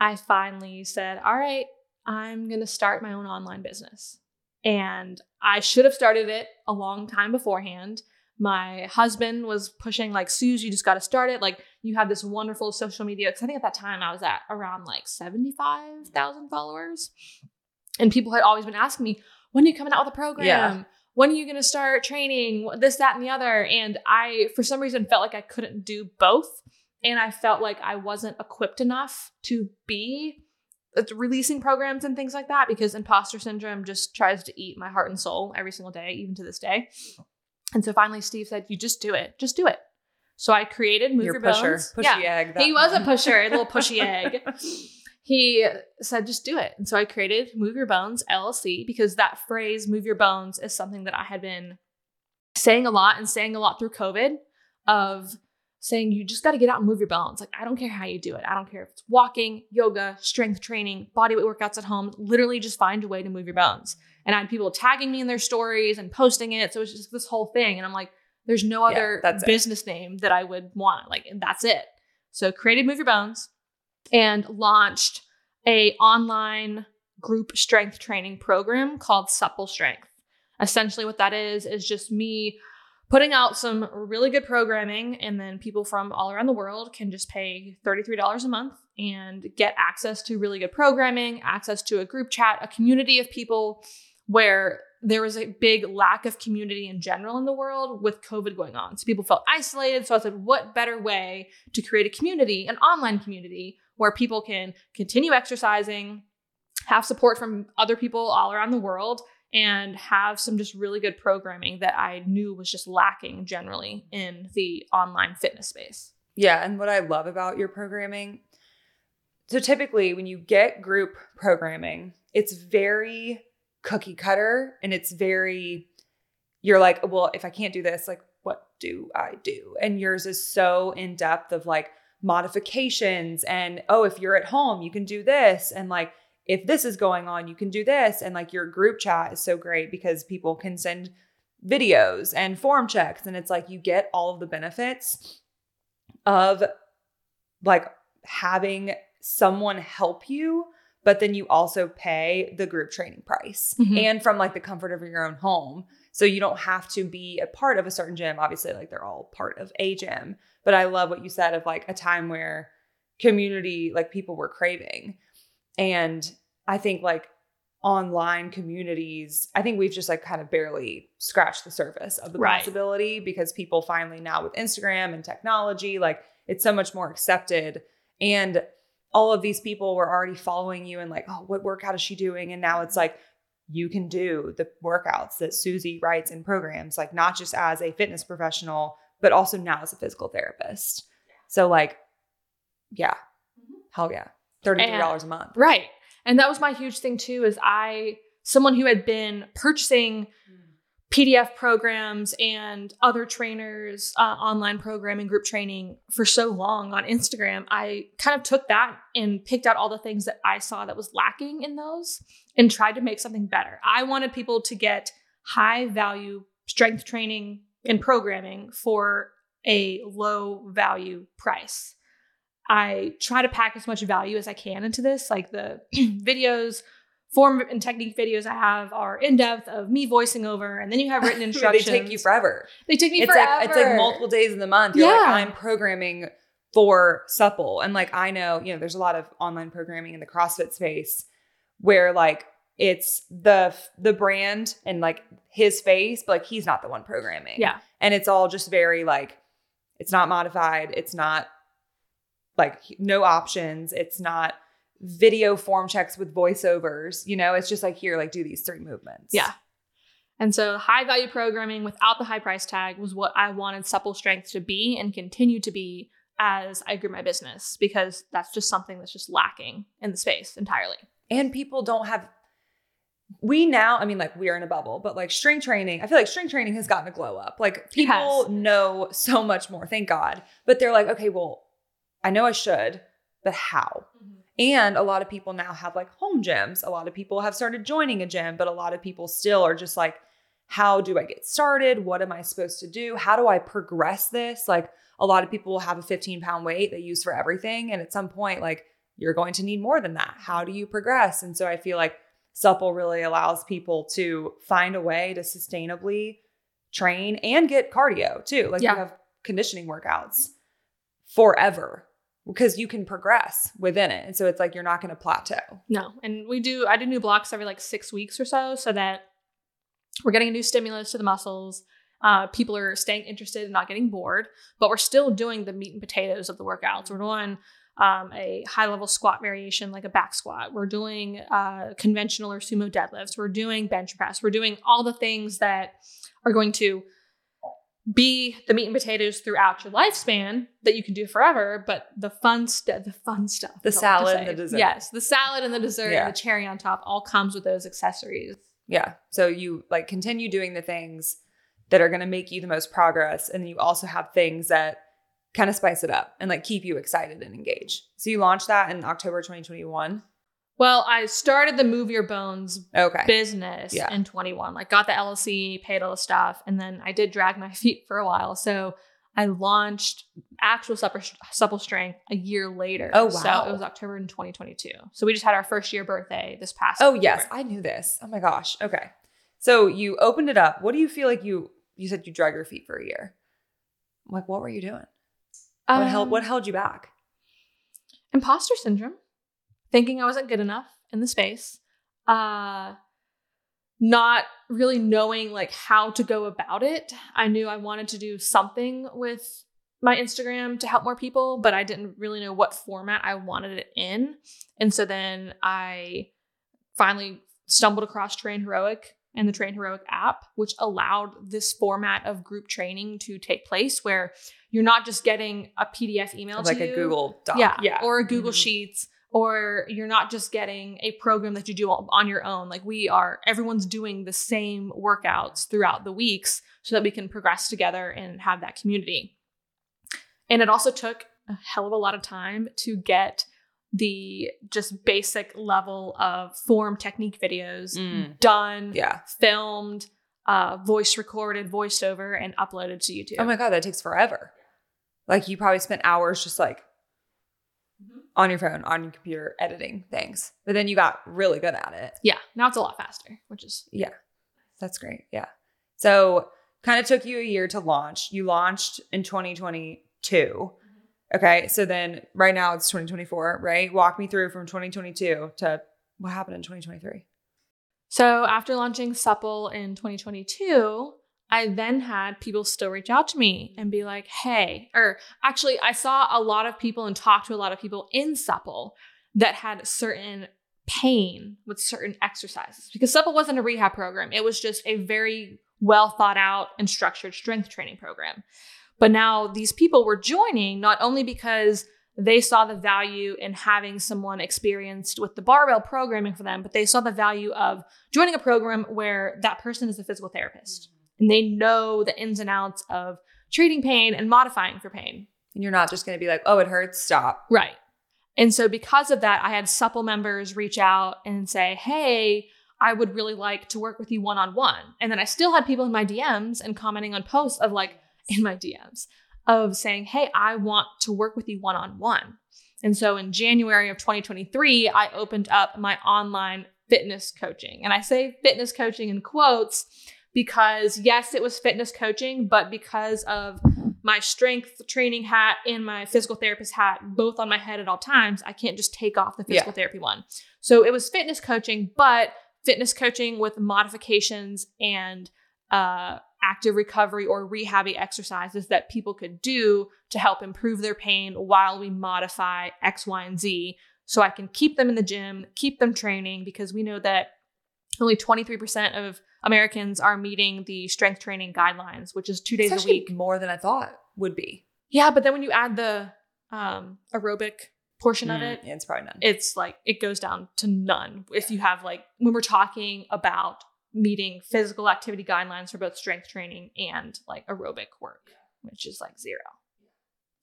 I finally said, All right, I'm going to start my own online business. And I should have started it a long time beforehand my husband was pushing like Suze, you just got to start it. Like you have this wonderful social media. Cause I think at that time I was at around like 75,000 followers. And people had always been asking me, when are you coming out with a program? Yeah. When are you going to start training? This, that, and the other. And I, for some reason, felt like I couldn't do both. And I felt like I wasn't equipped enough to be uh, releasing programs and things like that because imposter syndrome just tries to eat my heart and soul every single day, even to this day. And so finally, Steve said, "You just do it. Just do it." So I created Move your Your, pusher Bones. pushy yeah, egg he was a pusher, a little pushy egg. He said, "Just do it." And so I created Move Your Bones LLC because that phrase "Move Your Bones" is something that I had been saying a lot and saying a lot through COVID. Of saying you just got to get out and move your bones. Like I don't care how you do it. I don't care if it's walking, yoga, strength training, bodyweight workouts at home. Literally, just find a way to move your bones and I had people tagging me in their stories and posting it. So it was just this whole thing. And I'm like, there's no Yeah, other it. business name that I would want. Like, and that's it. So created Move Your Bones and launched a online group strength training program called Supple Strength. Essentially, what that is is just me putting out some really good programming, and then people from all around the world can just pay $33 a month and get access to really good programming, access to a group chat, a community of people where there was a big lack of community in general in the world with COVID going on. So people felt isolated. So I said, what better way to create a community, an online community where people can continue exercising, have support from other people all around the world, and have some just really good programming that I knew was just lacking generally in the online fitness space. Yeah, and what I love about your programming, so typically when you get group programming, it's very cookie cutter and it's very you're like, well, if I can't do this, like what do I do? And yours is so in depth of like modifications and oh, if you're at home, you can do this and like if this is going on, you can do this and like your group chat is so great because people can send videos and form checks and it's like you get all of the benefits of like having someone help you but then you also pay the group training price Mhm. and from like the comfort of your own home so you don't have to be a part of a certain gym obviously like they're all part of a gym but i love what you said of like a time where community like people were craving. And I think like online communities, I think we've just like kind of barely scratched the surface of the Right. possibility because people finally now with Instagram and technology, like it's so much more accepted. And all of these people were already following you and like, oh, what workout is she doing? And now it's mm-hmm. like, you can do the workouts that Susie writes in programs, like not just as a fitness professional, but also now as a physical therapist. So, like, yeah, hell yeah. $33 a month. Right. And that was my huge thing too is I someone who had been purchasing PDF programs and other trainers uh, online programming group training for so long on Instagram I kind of took that and picked out all the things that I saw that was lacking in those and tried to make something better. I wanted people to get high value strength training and programming for a low value price. I try to pack as much value as I can into this. Like the videos, form and technique videos I have are in depth of me voicing over, and then you have written instructions. they take you forever. They take me It's forever. like it's like multiple days in the month. You're like, Yeah. I'm programming for supple. And like I know, you know, there's a lot of online programming in the CrossFit space where like it's the the brand and like his face, but like he's not the one programming. Yeah. And it's all just very like it's not modified. It's not like no options. It's not video form checks with voiceovers. You know, it's just like here, like do these three movements. Yeah. And so high value programming without the high price tag was what I wanted Supple Strength to be and continue to be as I grew my business because that's just something that's just lacking in the space entirely. and people don't have we now i mean like we're in a bubble but like string training i feel like string training has gotten a glow up. Like people has. know so much more thank god. But they're like okay well i know i should but how? Mm-hmm. And a lot of people now have like home gyms. A lot of people have started joining a gym but a lot of people still are just like how do i get started? What am i supposed to do? How do i progress this? Like a lot of people will have a 15 pound weight they use for everything and at some point like you're going to need more than that. How do you progress? And so I feel like Supple really allows people to find a way to sustainably train and get cardio too. Like Yeah. you have conditioning workouts forever because you can progress within it. And so it's like you're not going to plateau. No. And we do, I do new blocks every like six weeks or so, so that we're getting a new stimulus to the muscles. Uh, people are staying interested and not getting bored, but we're still doing the meat and potatoes of the workouts. We're doing um, a high level squat variation like a back squat. We're doing uh, conventional or sumo deadlifts. We're doing bench press. We're doing all the things that are going to be the meat and potatoes throughout your lifespan that you can do forever, but the fun stuff, the fun stuff, The is all I have to salad and the dessert. Yes, the salad and the dessert Yeah. and the cherry on top all comes with those accessories. Yeah. So you like continue doing the things that are going to make you the most progress. And you also have things that kind of spice it up and like keep you excited and engaged. So you launched that in October 2021. Well, I started the Move Your Bones Okay. business Yeah. in 21. Like got the LLC, paid all the stuff, and then I did drag my feet for a while. So I launched actual supple, supple strength a year later. Oh, wow! So it was October in 2022. So we just had our first year birthday this past. Oh yes, I knew this. Oh my gosh. Okay. So you opened it up. What do you feel like you you said you drag your feet for a year? Like what were you doing? What held what Um, held you back? imposter syndrome. Thinking i wasn't good enough in the space uh not really knowing like how to go about it. I knew i wanted to do something with my instagram to help more people but i didn't really know what format i wanted it in. And so then i finally stumbled across TrainHeroic and the TrainHeroic app which allowed this format of group training to take place where you're not just getting a pdf email to Like to a you. Google Doc. Yeah. Yeah. Or a Google Mhm. Sheets. Or you're not just getting a program that you do on on your own. Like we are, everyone's doing the same workouts throughout the weeks so that we can progress together and have that community. And it also took a hell of a lot of time to get the just basic level of form technique videos Mm. done, Yeah. filmed, uh, voice recorded, voiced over, and uploaded to YouTube. Oh my god, that takes forever. Like you probably spent hours just like Mhm. on your phone, on your computer, editing things. But then you got really good at it. yeah, now it's a lot faster, which is Yeah. That's great. Yeah. So kind of took you a year to launch. You launched in 2022. Okay. So then right now it's 2024, right? Walk me through from 2022 to what happened in 2023. So after launching Supple in 2022, I then had people still reach out to me mm-hmm. and be like, hey, or actually, I saw a lot of people and talked to a lot of people in Supple that had certain pain with certain exercises because Supple wasn't a rehab program. It was just a very well thought out and structured strength training program. But now these people were joining not only because they saw the value in having someone experienced with the barbell programming for them, but they saw the value of joining a program where that person is a physical therapist mm-hmm. And they know the ins and outs of treating pain and modifying for pain. And you're not just going to be like, oh, it hurts, stop. Right. And so, because of that, I had supple members reach out and say, hey, I would really like to work with you one on one. And then I still had people in my DMs and commenting on posts of like, in my DMs of saying, Hey, I want to work with you one on one. And so in January of 2023, I opened up my online fitness coaching. And I say fitness coaching in quotes because, yes, it was fitness coaching, but because of my strength training hat and my physical therapist hat both on my head at all times, I can't just take off the physical yeah. therapy one. So it was fitness coaching, but fitness coaching with modifications and uh, active recovery or rehabby exercises that people could do to help improve their pain while we modify X, Y, and Z. So I can keep them in the gym, keep them training, because we know that only 23% of Americans are meeting the strength training guidelines, which is two days a week. More than I thought would be. Yeah, but then when you add the um, aerobic portion mm, of it, it's probably none. It's like it goes down to none. If you have like when we're talking about meeting physical activity guidelines for both strength training and like aerobic work, which is like zero.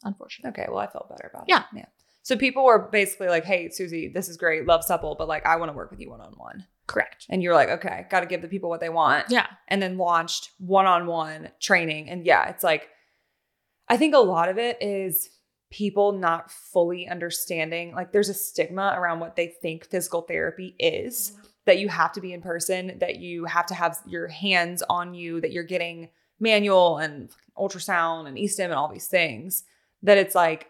Unfortunately. Okay, well, I felt better about yeah. it. Yeah. So people were basically like, "Hey, Susie, this is great, love supple, but like, I want to work with you one on one." Correct. And you're like, "Okay, got to give the people what they want." Yeah. And then launched one on one training, and yeah, it's like, I think a lot of it is people not fully understanding. Like, there's a stigma around what they think physical therapy is. Mm-hmm that you have to be in person, that you have to have your hands on you, that you're getting manual and ultrasound and e-stim and all these things, that it's like,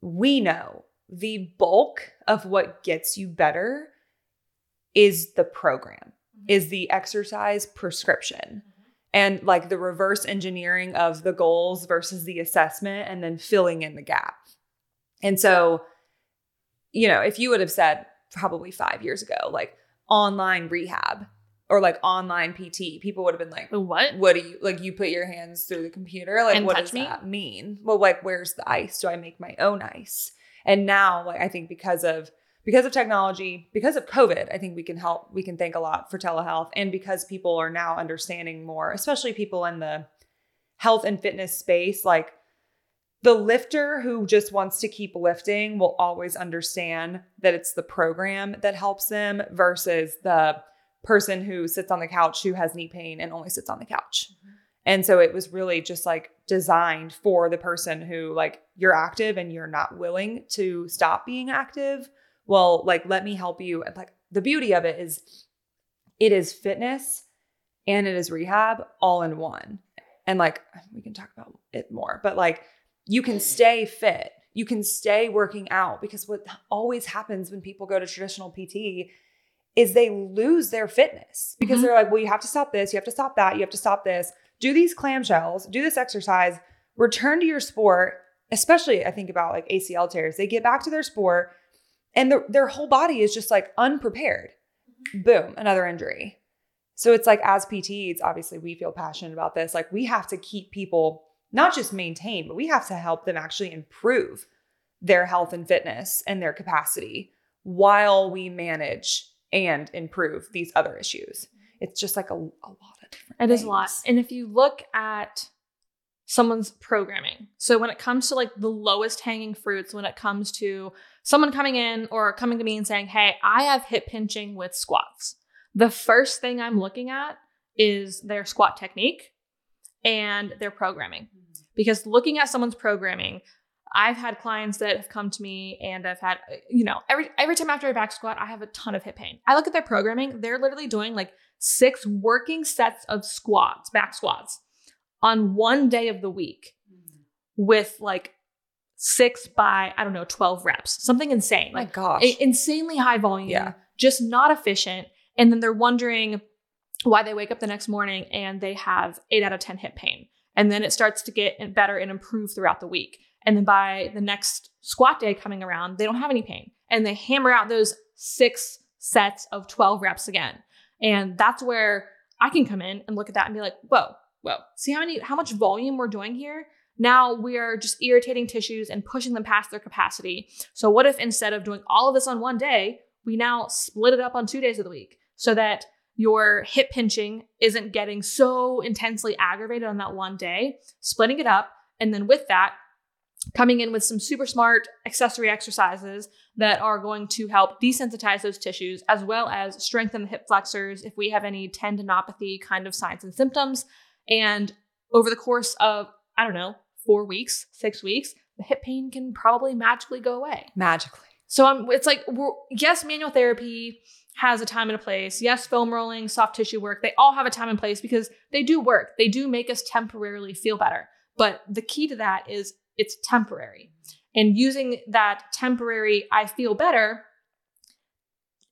we know the bulk of what gets you better is the program, mm-hmm. is the exercise prescription. Mm-hmm. And like the reverse engineering of the goals versus the assessment, and then filling in the gap. And so, you know, if you would have said, probably five years ago, like online rehab or like online PT, people would have been like, "What? What do you like? You put your hands through the computer? Like, and what does me? that mean? Well, like, where's the ice? Do I make my own ice?" And now, like, I think because of because of technology, because of COVID, I think we can help. We can thank a lot for telehealth, and because people are now understanding more, especially people in the health and fitness space, like the lifter who just wants to keep lifting will always understand that it's the program that helps them versus the person who sits on the couch who has knee pain and only sits on the couch. Mm-hmm. And so it was really just like designed for the person who like you're active and you're not willing to stop being active. Well, like let me help you. And like the beauty of it is it is fitness and it is rehab all in one. And like we can talk about it more, but like you can stay fit. You can stay working out because what always happens when people go to traditional PT is they lose their fitness because mm-hmm. they're like, well, you have to stop this, you have to stop that, you have to stop this, do these clamshells, do this exercise, return to your sport. Especially, I think about like ACL tears, they get back to their sport and the, their whole body is just like unprepared. Mm-hmm. Boom, another injury. So it's like, as PTs, obviously, we feel passionate about this. Like, we have to keep people not just maintain, but we have to help them actually improve their health and fitness and their capacity while we manage and improve these other issues. It's just like a, a lot of different It is a lot. And if you look at someone's programming, so when it comes to like the lowest hanging fruits, when it comes to someone coming in or coming to me and saying, Hey, I have hip pinching with squats, the first thing I'm looking at is their squat technique and their programming. Mm-hmm. Because looking at someone's programming I've had clients that have come to me and I've had, uh, you know, every every time after a back squat, I have a ton of hip pain. I look at their programming, they're literally doing like six working sets of squats, back squats on one day of the week with like six by, I don't know, 12 reps, something insane. My Like gosh. a- insanely high volume, Yeah. just not efficient. And then they're wondering why they wake up the next morning and they have eight out of 10 hip pain. And then it starts to get better and improve throughout the week. And then by the next squat day coming around, they don't have any pain. And they hammer out those six sets of 12 reps again. And that's where I can come in and look at that and be like, whoa, whoa, see how many, how much volume we're doing here? Now we are just irritating tissues and pushing them past their capacity. So, what if instead of doing all of this on one day, we now split it up on two days of the week so that your hip pinching isn't getting so intensely aggravated on that one day, splitting it up. And then with that, coming in with some super smart accessory exercises that are going to help desensitize those tissues as well as strengthen the hip flexors if we have any tendinopathy kind of signs and symptoms. And over the course of, I don't know, four weeks, six weeks, the hip pain can probably magically go away. Magically. So um, it's like, we're, yes, manual therapy has a time and a place. Yes, foam rolling, soft tissue work, they all have a time and place because they do work. They do make us temporarily feel better. But the key to that is it's temporary. And using that temporary, I feel better,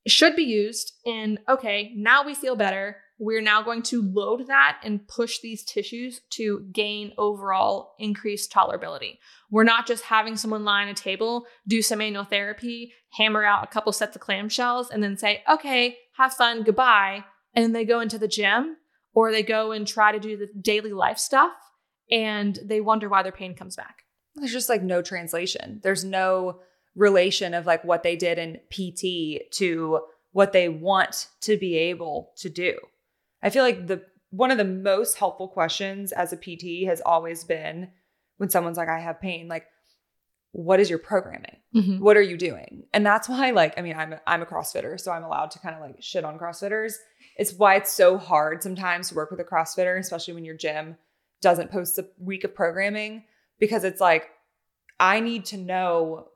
should be used in, okay, now we feel better. We're now going to load that and push these tissues to gain overall increased tolerability. We're not just having someone lie on a table, do some manual therapy, hammer out a couple sets of clamshells, and then say, okay, have fun, goodbye. And then they go into the gym or they go and try to do the daily life stuff and they wonder why their pain comes back. There's just like no translation. There's no relation of like what they did in PT to what they want to be able to do. I feel like the one of the most helpful questions as a PT has always been when someone's like, I have pain, like, what is your programming? Mm-hmm. What are you doing? And that's why, like, I mean, I'm a, I'm a CrossFitter, so I'm allowed to kind of like shit on CrossFitters. It's why it's so hard sometimes to work with a CrossFitter, especially when your gym doesn't post a week of programming, because it's like, I need to know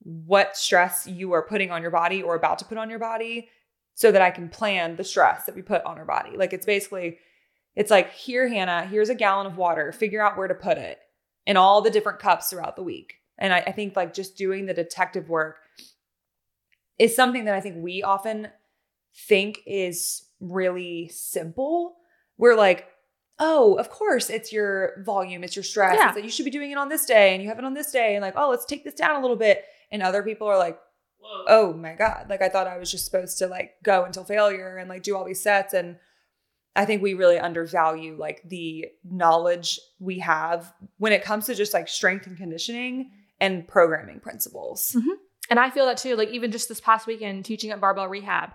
what stress you are putting on your body or about to put on your body so that I can plan the stress that we put on our body. Like it's basically, it's like, here, Hannah, here's a gallon of water, figure out where to put it in all the different cups throughout the week. And I, I think like just doing the detective work is something that I think we often think is really simple. We're like, oh, of course, it's your volume, it's your stress. Yeah. It's like you should be doing it on this day and you have it on this day. And like, oh, let's take this down a little bit. And other people are like, oh my God. Like I thought I was just supposed to like go until failure and like do all these sets. And I think we really undervalue like the knowledge we have when it comes to just like strength and conditioning and programming principles. And I feel that too. Like even just this past weekend teaching at Barbell Rehab,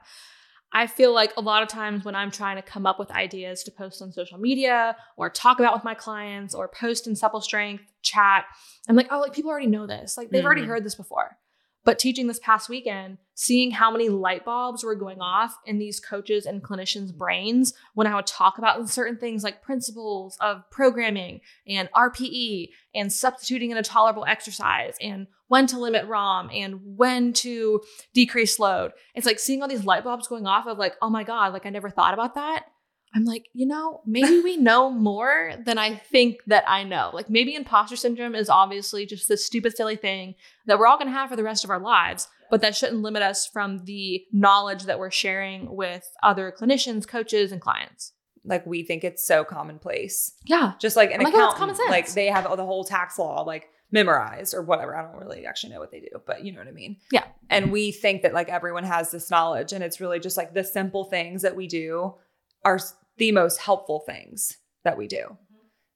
I feel like a lot of times when I'm trying to come up with ideas to post on social media or talk about with my clients or post in Supple Strength chat, I'm like, oh, like people already know this. Like they've already Mhm. heard this before. But teaching this past weekend, seeing how many light bulbs were going off in these coaches and clinicians' brains when I would talk about certain things like principles of programming and RPE and substituting in a tolerable exercise and when to limit ROM and when to decrease load. It's like seeing all these light bulbs going off of like, oh my God, like I never thought about that. I'm like, you know, maybe we know more than I think that I know. Like maybe imposter syndrome is obviously just this stupid, silly thing that we're all going to have for the rest of our lives, but that shouldn't limit us from the knowledge that we're sharing with other clinicians, coaches, and clients. Like we think it's so commonplace. Yeah. Just like an oh, accountant, like they have the whole tax law like memorized or whatever. I don't really actually know what they do, but you know what I mean. Yeah. And we think that like everyone has this knowledge, and it's really just like the simple things that we do are the most helpful things that we do.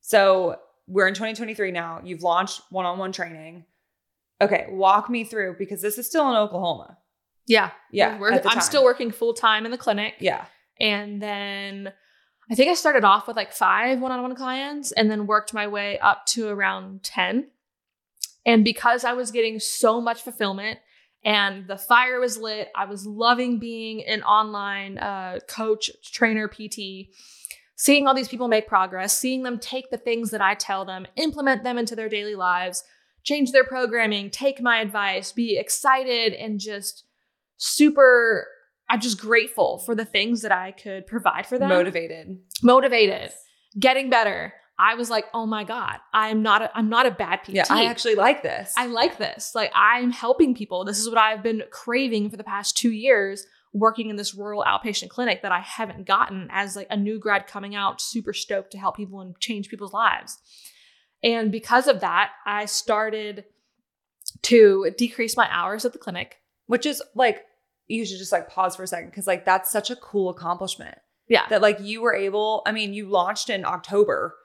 So we're in 2023 now. You've launched one-on-one training. Okay, walk me through because this is still in Oklahoma. Yeah. Yeah, I'm still working full time in the clinic. Yeah. And then I think I started off with like five one on one clients and then worked my way up to around 10. And because I was getting so much fulfillment and the fire was lit, I was loving being an online uh, coach, trainer, PT, seeing all these people make progress, seeing them take the things that I tell them, implement them into their daily lives, change their programming, take my advice, be excited and just super I'm just grateful for the things that I could provide for them. Motivated. Motivated, getting better, I was like, oh my God, I'm not a, I'm not a bad PT. Yeah, I actually like this. I like this. Like I'm helping people. This is what I've been craving for the past two years working in this rural outpatient clinic that I haven't gotten as like a new grad coming out, super stoked to help people and change people's lives. And because of that, I started to decrease my hours at the clinic. Which is like, you should just like pause for a second because like that's such a cool accomplishment. Yeah. That like you were able, I mean, you launched in October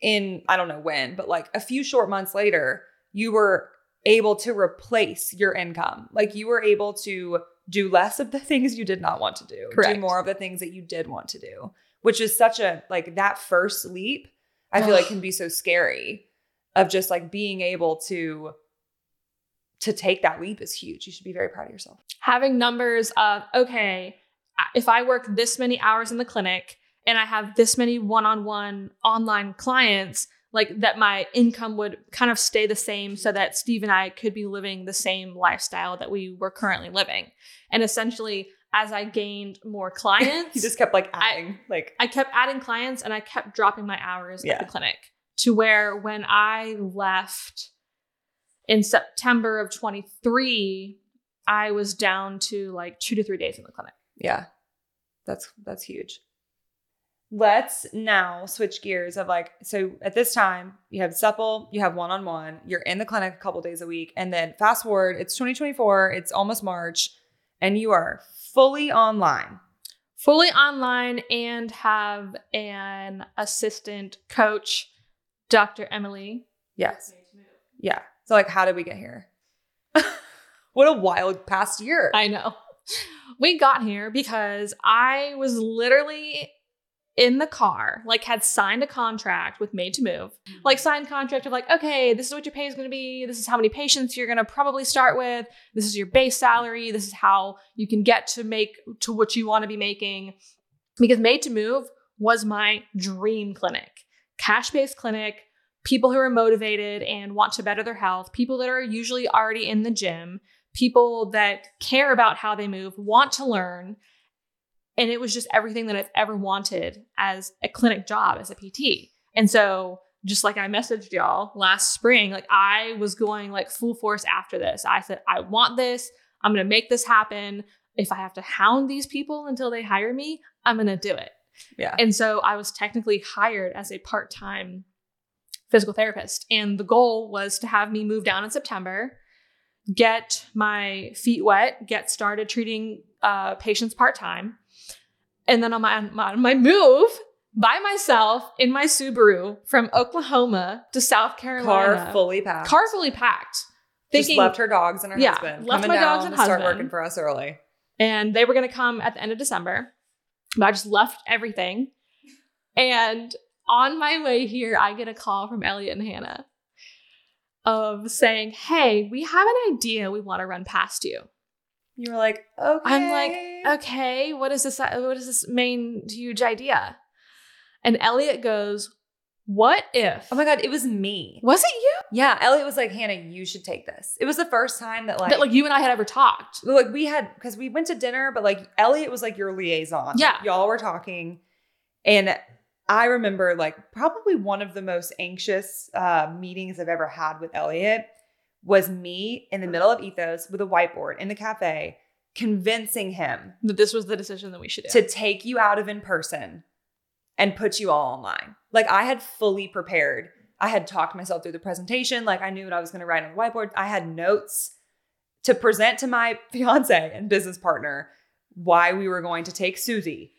in, I don't know when, but like a few short months later, you were able to replace your income. Like you were able to do less of the things you did not want to do, Correct. do more of the things that you did want to do, which is such a like that first leap, I feel like can be so scary of just like being able to to take that leap is huge. You should be very proud of yourself. having numbers of okay if i work this many hours in the clinic and i have this many one-on-one online clients like that my income would kind of stay the same so that steve and i could be living the same lifestyle that we were currently living and essentially as i gained more clients You just kept like I- adding like I kept adding clients and I kept dropping my hours Yeah. at the clinic to where when I left in September of 23, I was down to like two to three days in the clinic. Yeah. That's that's huge. Let's now switch gears of like so at this time you have supple, you have one-on-one, you're in the clinic a couple days a week and then fast forward, it's 2024, it's almost March and you are fully online. Fully online and have an assistant coach, Dr. Emily. Yes. Yeah. So like how did we get here? what a wild past year. I know. We got here because I was literally in the car, like had signed a contract with Made to Move, mm-hmm. like signed contract of like, okay, this is what your pay is going to be. This is how many patients you're going to probably start with. This is your base salary. This is how you can get to make to what you want to be making. Because Made to Move was my dream clinic, cash based clinic. People who are motivated and want to better their health, people that are usually already in the gym, people that care about how they move, want to learn. And it was just everything that I've ever wanted as a clinic job, as a PT. And so, just like I messaged y'all last spring, like I was going like full force after this. I said, I want this. I'm going to make this happen. If I have to hound these people until they hire me, I'm going to do it. yeah. And so I was technically hired as a part time physical therapist. And the goal was to have me move down in September, get my feet wet, get started treating uh, patients part time. And then on my, my, my move by myself in my Subaru from Oklahoma to South Carolina, Car fully packed. car fully packed. Just Thinking, left her dogs and her Yeah, husband. left coming my down dogs and to start working for us early. and they were going to come at the end of December. But I just left everything. And on my way here, I get a call from Elliot and Hannah of saying, Hey, we have an idea we want to run past you. You were like, okay. I'm like, Okay, what is this? What is this main huge idea? And Elliot goes, What if? oh my god, it was me. was it you? Yeah, Elliot was like, Hannah, you should take this. It was the first time that like, that like you and I had ever talked. like we had because we went to dinner, but like Elliot was like your liaison. Yeah. y'all were talking, and I remember like probably one of the most anxious uh, meetings I've ever had with Elliot was me in the middle of ethos with a whiteboard in the cafe, convincing him That this was the decision that we should do. to take you out of in person and put you all online. Like I had fully prepared. I had talked myself through the presentation. Like I knew what I was going to write on the whiteboard. I had notes to present to my fiance and business partner why we were going to take Susie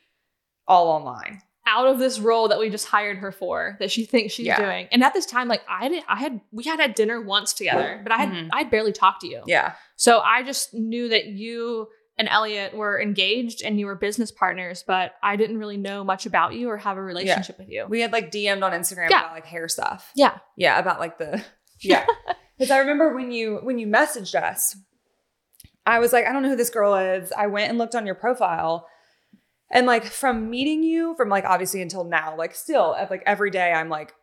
all online. Out of this role that we just hired her for that she thinks she's Yeah. doing. And at this time, like I did, I had we had had dinner once together, but I had Mhm. I had barely talked to you. Yeah. So I just knew that you and Elliot were engaged and you were business partners, but I didn't really know much about you or have a relationship with you. We had like DM'd on Instagram Yeah. about like hair stuff. Yeah. Yeah, about like the yeah. Because I remember when you when you messaged us, I was like, I don't know who this girl is. I went and looked on your profile. And like from meeting you, from like obviously until now, like still like every day, I'm like,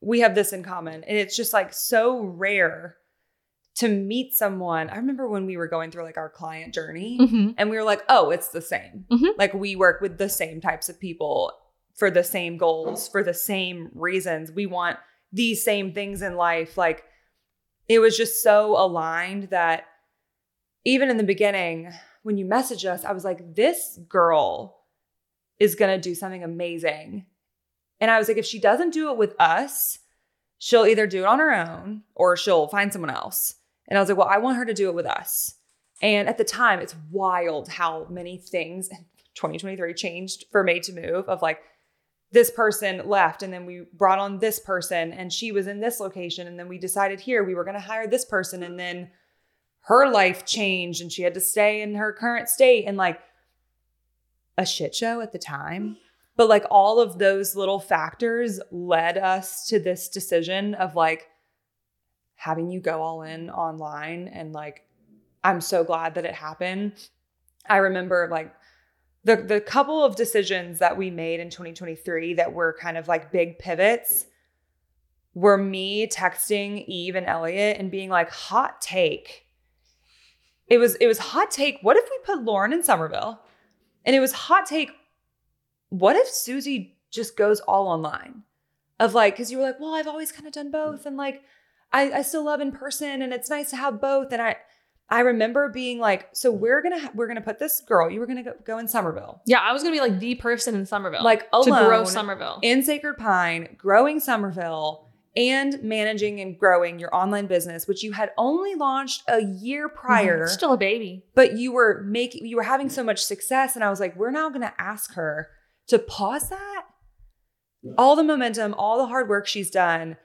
we have this in common. And it's just like so rare to meet someone. I remember when we were going through like our client journey Mhm. and we were like, oh, it's the same. Mhm. Like we work with the same types of people for the same goals, for the same reasons. We want these same things in life. Like it was just so aligned that even in the beginning, when you message us, I was like, this girl is going to do something amazing. And I was like, if she doesn't do it with us, she'll either do it on her own or she'll find someone else. And I was like, well, I want her to do it with us. And at the time, it's wild how many things in 2023 changed for Made to Move of like, this person left and then we brought on this person and she was in this location and then we decided here we were going to hire this person and then her life changed and she had to stay in her current state and like a shit show at the time but like all of those little factors led us to this decision of like having you go all in online and like I'm so glad that it happened. I remember like the the couple of decisions that we made in 2023 that were kind of like big pivots were me texting Eve and Elliot and being like hot take. It was it was hot take. What if we put Lauren in Summerville? And it was hot take. What if Susie just goes all online? Of like, because you were like, well, I've always kind of done both, and like, I, I still love in person, and it's nice to have both. And I I remember being like, so we're gonna ha- we're gonna put this girl. You were gonna go, go in Summerville, Yeah, I was gonna be like the person in Summerville, like to grow Summerville. in Sacred Pine, growing Summerville, and managing and growing your online business, which you had only launched a year prior. Mhm. Still a baby. but you were making you were having so much success and i was like we're now going to ask her to pause that all the momentum all the hard work she's done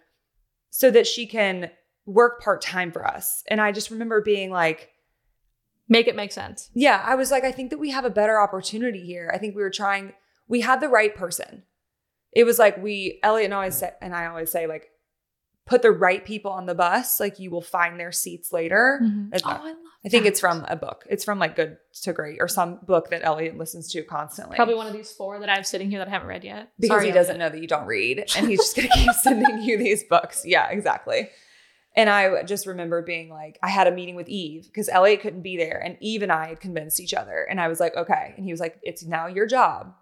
so that she can work part-time for us and i just remember being like Make it make sense. yeah i was like i think that we have a better opportunity here i think we were trying we had the right person it was like we elliot and I always say and i always say like put the right people on the bus like you will find their seats later mm-hmm. It's Oh, I love. I think that. it's from a book. It's from like Good to Great or some book that Elliot listens to constantly. probably one of these four that I have sitting here that I haven't read yet. because Sorry, he doesn't know that you don't read and he's just going to keep sending you these books. Yeah, exactly. And I just remember being like, I had a meeting with Eve because Elliot couldn't be there. And Eve and I had convinced each other. And I was like, okay. And he was like, it's now your job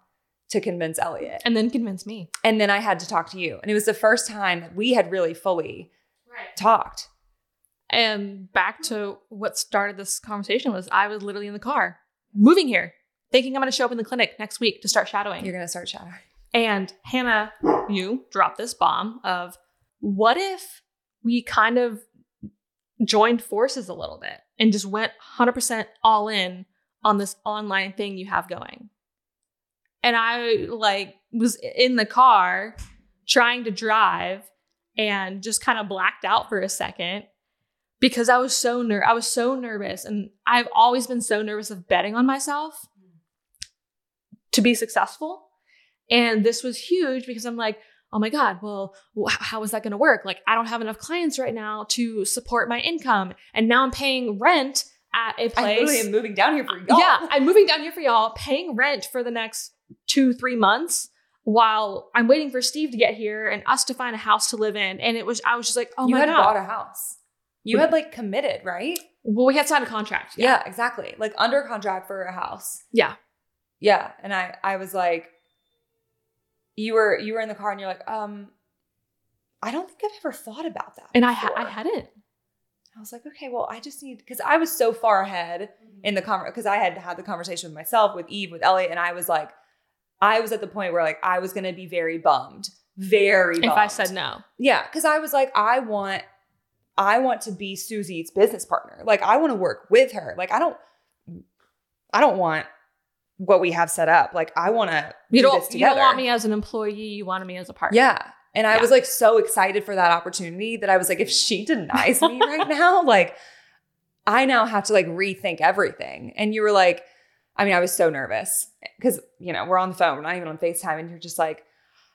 to convince Elliot. And then convince me. And then I had to talk to you. And it was the first time that we had really fully Right. talked. And back to what started this conversation was I was literally in the car moving here, thinking I'm going to show up in the clinic next week to start shadowing. You're going to start shadowing. And Hannah, you dropped this bomb of what if we kind of joined forces a little bit and just went 100% all in on this online thing you have going. And I like was in the car trying to drive and just kind of blacked out for a second because I was so ner- I was so nervous and I've always been so nervous of betting on myself to be successful. And this was huge because I'm like, oh my God, well, how is that going to work? Like, I don't have enough clients right now to support my income. And now I'm paying rent at a place. literally am moving down here for y'all. Yeah, I'm moving down here for y'all, paying rent for the next two, three months while I'm waiting for Steve to get here and us to find a house to live in. And it was, I was just like, oh you my had bought a house. You had like committed, right? well, we had signed a contract. Yeah. exactly. Like under contract for a house. Yeah. Yeah. And I I was like, you were you were in the car and you're like, um, I don't think I've ever thought about that. And I, ha- I hadn't. I was like, okay, well, I just need because I was so far ahead in the conversation because I had had the conversation with myself, with Eve, with Elliot, and I was like, I was at the point where like I was gonna be very bummed, very bummed. If I said no. Yeah, because I was like, I want, I want to be Susie's business partner. Like, I want to work with her. Like, I don't, I don't want what we have set up. Like, I want to You do don't, this you together. don't want me as an employee. You wanted me as a partner. Yeah, and I Yeah. was like so excited for that opportunity that I was like, if she denies me right now, like, I now have to like rethink everything. And you were like, I mean, I was so nervous because you know we're on the phone, we're not even on Facetime, and you're just like.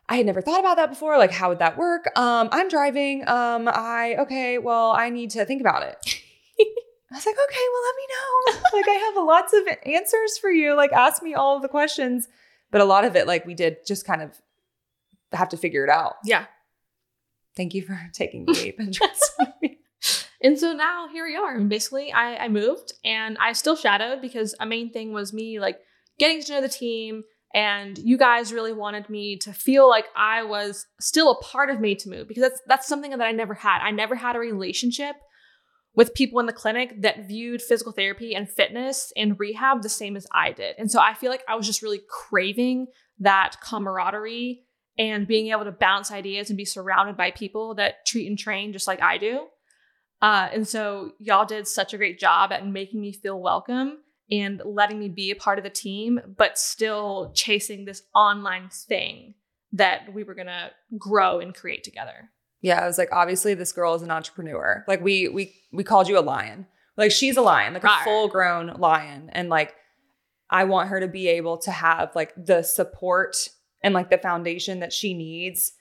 I had never thought about that before. Like, how would that work? Um, I'm driving. Um, I okay. Well, I need to think about it. I was like, okay, well, let me know. like, I have lots of answers for you. Like, ask me all of the questions. But a lot of it, like, we did just kind of have to figure it out. Yeah. Thank you for taking the leap and trusting me. And so now here we are. And basically, I, I moved and I still shadowed because a main thing was me like getting to know the team, And you guys really wanted me to feel like I was still a part of Made to Move because that's that's something that I never had. I never had a relationship with people in the clinic that viewed physical therapy and fitness and rehab the same as I did. And so I feel like I was just really craving that camaraderie and being able to bounce ideas and be surrounded by people that treat and train just like I do. Uh, and so y'all did such a great job at making me feel welcome and letting me be a part of the team, but still chasing this online thing that we were gonna grow and create together. Yeah, I was like, obviously this girl is an entrepreneur. Like we we we called you a lion. Like she's a lion, like a full grown lion. And like I want her to be able to have like the support and like the foundation that she needs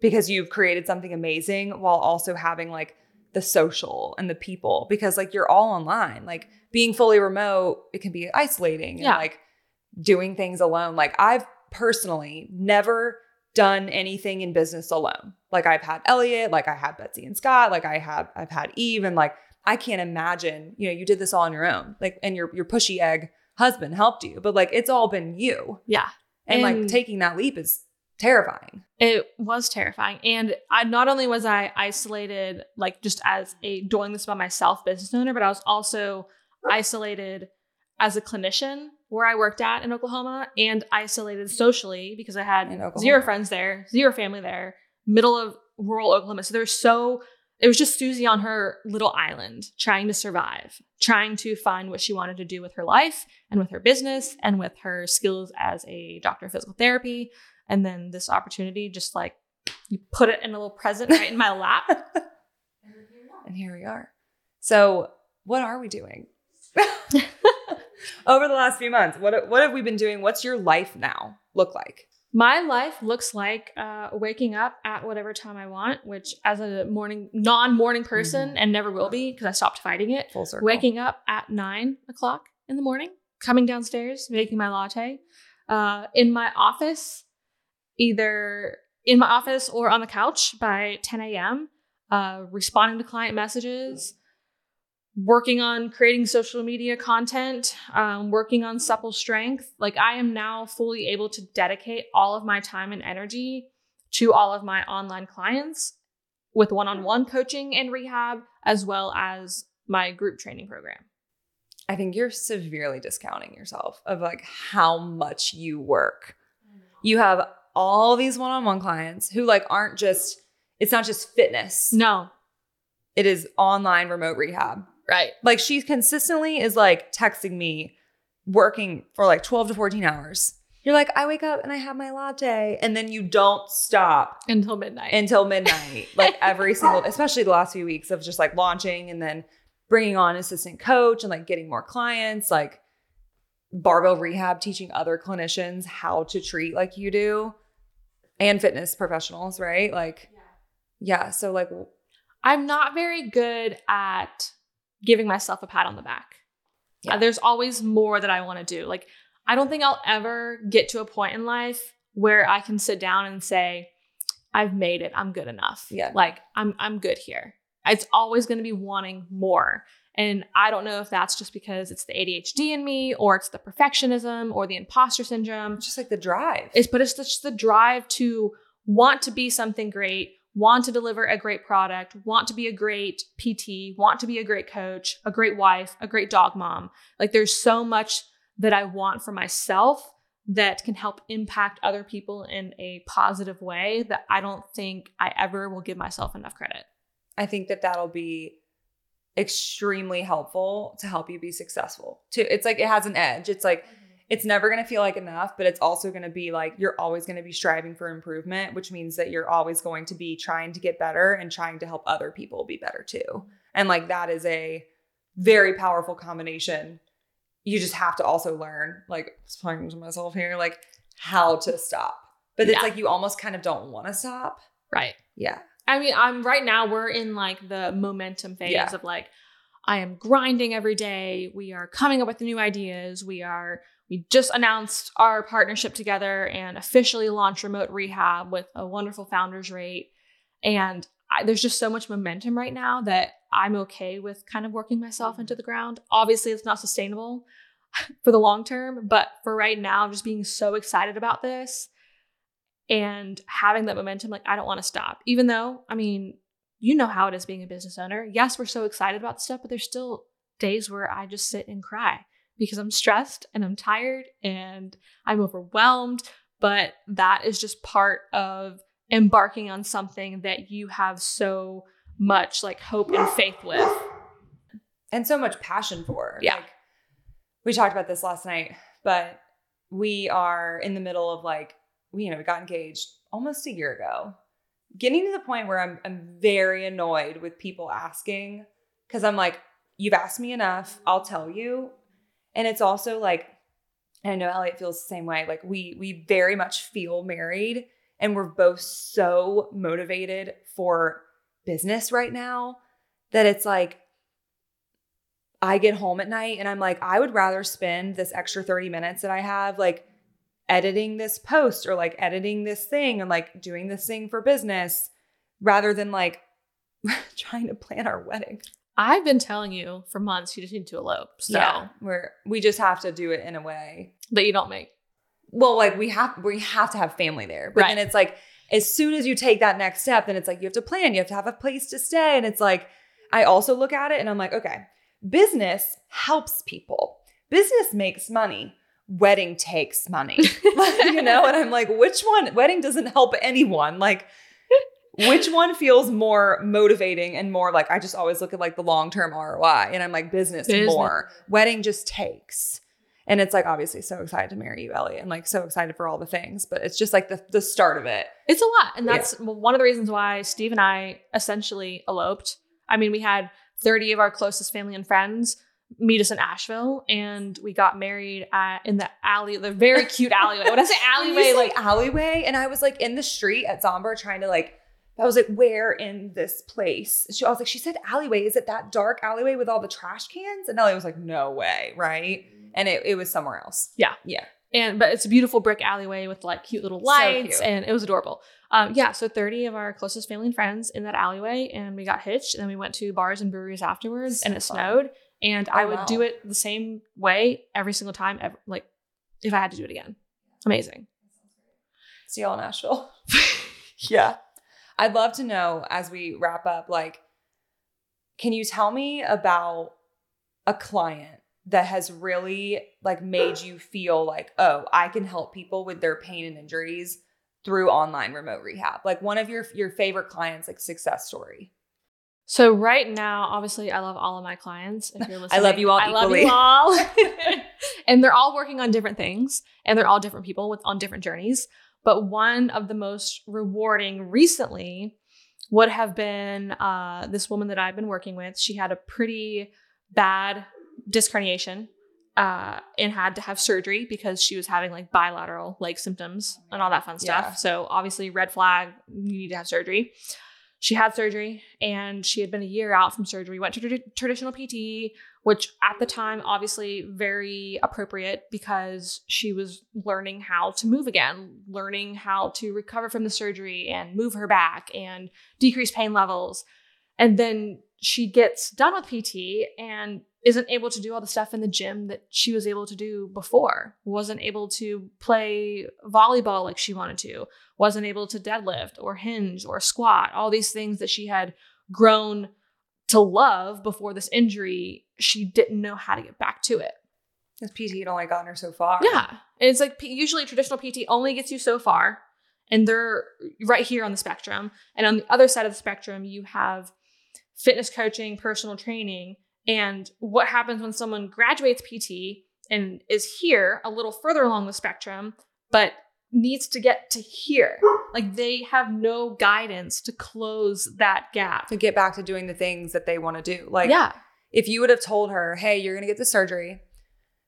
because you've created something amazing while also having like the social and the people because like you're all online. Like being fully remote, it can be isolating and Yeah. like doing things alone. Like I've personally never done anything in business alone. Like I've had Elliot, like I had Betsy and Scott, like I have I've had Eve and like I can't imagine, you know, you did this all on your own. Like and your your pushy egg husband helped you, but like it's all been you. Yeah. And, like taking that leap is terrifying. It was terrifying. And I not only was I isolated, like just as a doing this by myself business owner, but I was also isolated as a clinician where I worked at in Oklahoma and isolated socially because I had zero friends there, zero family there, middle of rural Oklahoma. So there was so it was just Susie on her little island trying to survive, trying to find what she wanted to do with her life and with her business and with her skills as a doctor of physical therapy. And then this opportunity just like you put it in a little present right in my lap. And here we are. So, what are we doing? Over the last few months, what what have we been doing? What's your life now look like? My life looks like uh, waking up at whatever time I want, which as a morning non-morning person and never will be because I stopped fighting it. Full circle. Waking up at nine o'clock in the morning, coming downstairs, making my latte, uh, in my office, either in my office or on the couch by 10 a.m., uh, responding to client messages, working on creating social media content, um, working on supple strength. Like I am now fully able to dedicate all of my time and energy to all of my online clients with one on one coaching and rehab, as well as my group training program. I think you're severely discounting yourself of like how much you work. You have all these one-on-one clients who like aren't just it's not just fitness. No, It is online remote rehab. right. Like she consistently is like texting me working for like 12 to 14 hours. You're like, I wake up and I have my latte and then you don't stop Until midnight. until midnight. like every single, especially the last few weeks of just like launching and then bringing on assistant coach and like getting more clients, like barbell rehab, teaching other clinicians how to treat like you do and fitness professionals, right? Like, yeah. So like, I'm not very good at giving myself a pat on the back. Yeah. Uh, there's always more that I want to do. Like, I don't think I'll ever get to a point in life where I can sit down and say, I've made it. I'm good enough. Yeah. Like, I'm I'm good here. It's always going to be wanting more. And I don't know if that's just because it's the ADHD in me or it's the perfectionism or the imposter syndrome. just like the drive. It's but it's just the drive to want to be something great, want to deliver a great product, want to be a great PT, want to be a great coach, a great wife, a great dog mom. Like there's so much that I want for myself that can help impact other people in a positive way that I don't think I ever will give myself enough credit. I think that that'll be extremely helpful to help you be successful. Too, it's like it has an edge. It's like mm-hmm. it's never going to feel like enough, but it's also going to be like you're always going to be striving for improvement, which means that you're always going to be trying to get better and trying to help other people be better too. Mm-hmm. And like that is a very powerful combination. You just have to also learn, like talking to myself here, like how to stop. But it's like you almost kind of don't want to stop. Right. Yeah. I mean, I'm right now we're in like the momentum phase Yeah. of like I am grinding every day. We are coming up with new ideas. We are we just announced our partnership together and officially launched remote rehab with a wonderful founders rate. And I, there's just so much momentum right now that I'm okay with kind of working myself into the ground. Obviously, it's not sustainable. for the long term. But for right now, I'm just being so excited about this and having that momentum, like I don't want to stop. Even though, I mean, you know how it is being a business owner. Yes, we're so excited about stuff, but there's still days where I just sit and cry because I'm stressed and I'm tired and I'm overwhelmed. But that is just part of embarking on something that you have so much like hope and faith with. And so much passion for. Yeah. Like, we talked about this last night, but we are in the middle of like, you know, we got engaged almost a year ago. Getting to the point where I'm I'm very annoyed with people asking because I'm like, you've asked me enough, I'll tell you. And it's also like, I know Elliot feels the same way. Like we we very much feel married and we're both so motivated for business right now that it's like I get home at night and I'm like, I would rather spend this extra 30 minutes that I have like editing this post or like editing this thing and like doing this thing for business rather than like trying to plan our wedding. I've been telling you for months you just need to elope. So yeah, we're we just have to do it in a way. that you don't make. Well, like we have we have to have family there. But Right. then it's like as soon as you take that next step, then it's like you have to plan, you have to have a place to stay. And it's like I also look at it and I'm like, okay, business helps people. Business makes money. Wedding takes money. you know, and I'm like, which one? Wedding doesn't help anyone. Like which one feels more motivating and more like I just always look at like the long term ROI and I'm like business, Business. more. Wedding just takes. And it's like obviously so excited to marry you, Ellie, and like so excited for all the things, but it's just like the the start of it. It's a lot. And that's one of the reasons why Steve and I essentially eloped. I mean, we had 30 of our closest family and friends meet us in Asheville and we got married at, in the alley, the very cute alleyway. When I say alleyway, like alleyway, and I was like in the street at Zomber trying to like. I was like, where in this place? She, I was like, she said alleyway. Is it that dark alleyway with all the trash cans? And Ellie was like, no way, right? And it, it was somewhere else. Yeah. Yeah. and but it's a beautiful brick alleyway with like cute little So lights cute. and it was adorable. Um, yeah, so 30 of our closest family and friends in that alleyway and we got hitched and then we went to bars and breweries afterwards and it fun. snowed and oh, I Oh, would wow. do it the same way every single time ever, like if I had to do it again. Amazing. See y'all in Nashville. yeah. I'd love to know as we wrap up, like, can you tell me about a client that has really like made you feel like, oh, I can help people with their pain and injuries through online remote rehab? Like one of your your favorite clients, like success story. So right now, obviously, I love all of my clients. If you're listening, I love you all I love you all, and they're all working on different things, and they're all different people with on different journeys. But one of the most rewarding recently would have been uh, this woman that I've been working with. She had a pretty bad disc herniation uh, and had to have surgery because she was having like bilateral leg symptoms and all that fun stuff. Yeah. So obviously, red flag, you need to have surgery. She had surgery and she had been a year out from surgery, went to trad- traditional PT, which at the time, obviously, very appropriate because she was learning how to move again, learning how to recover from the surgery and move her back and decrease pain levels. And then she gets done with PT and isn't able to do all the stuff in the gym that she was able to do before, wasn't able to play volleyball like she wanted to, wasn't able to deadlift or hinge or squat, all these things that she had grown to love before this injury, she didn't know how to get back to it. This PT had only gotten her so far. Yeah. And it's like usually traditional PT only gets you so far, and they're right here on the spectrum. And on the other side of the spectrum, you have fitness coaching, personal training. And what happens when someone graduates PT and is here a little further along the spectrum, but needs to get to here? Like they have no guidance to close that gap. To get back to doing the things that they want to do. Like yeah. if you would have told her, hey, you're gonna get the surgery,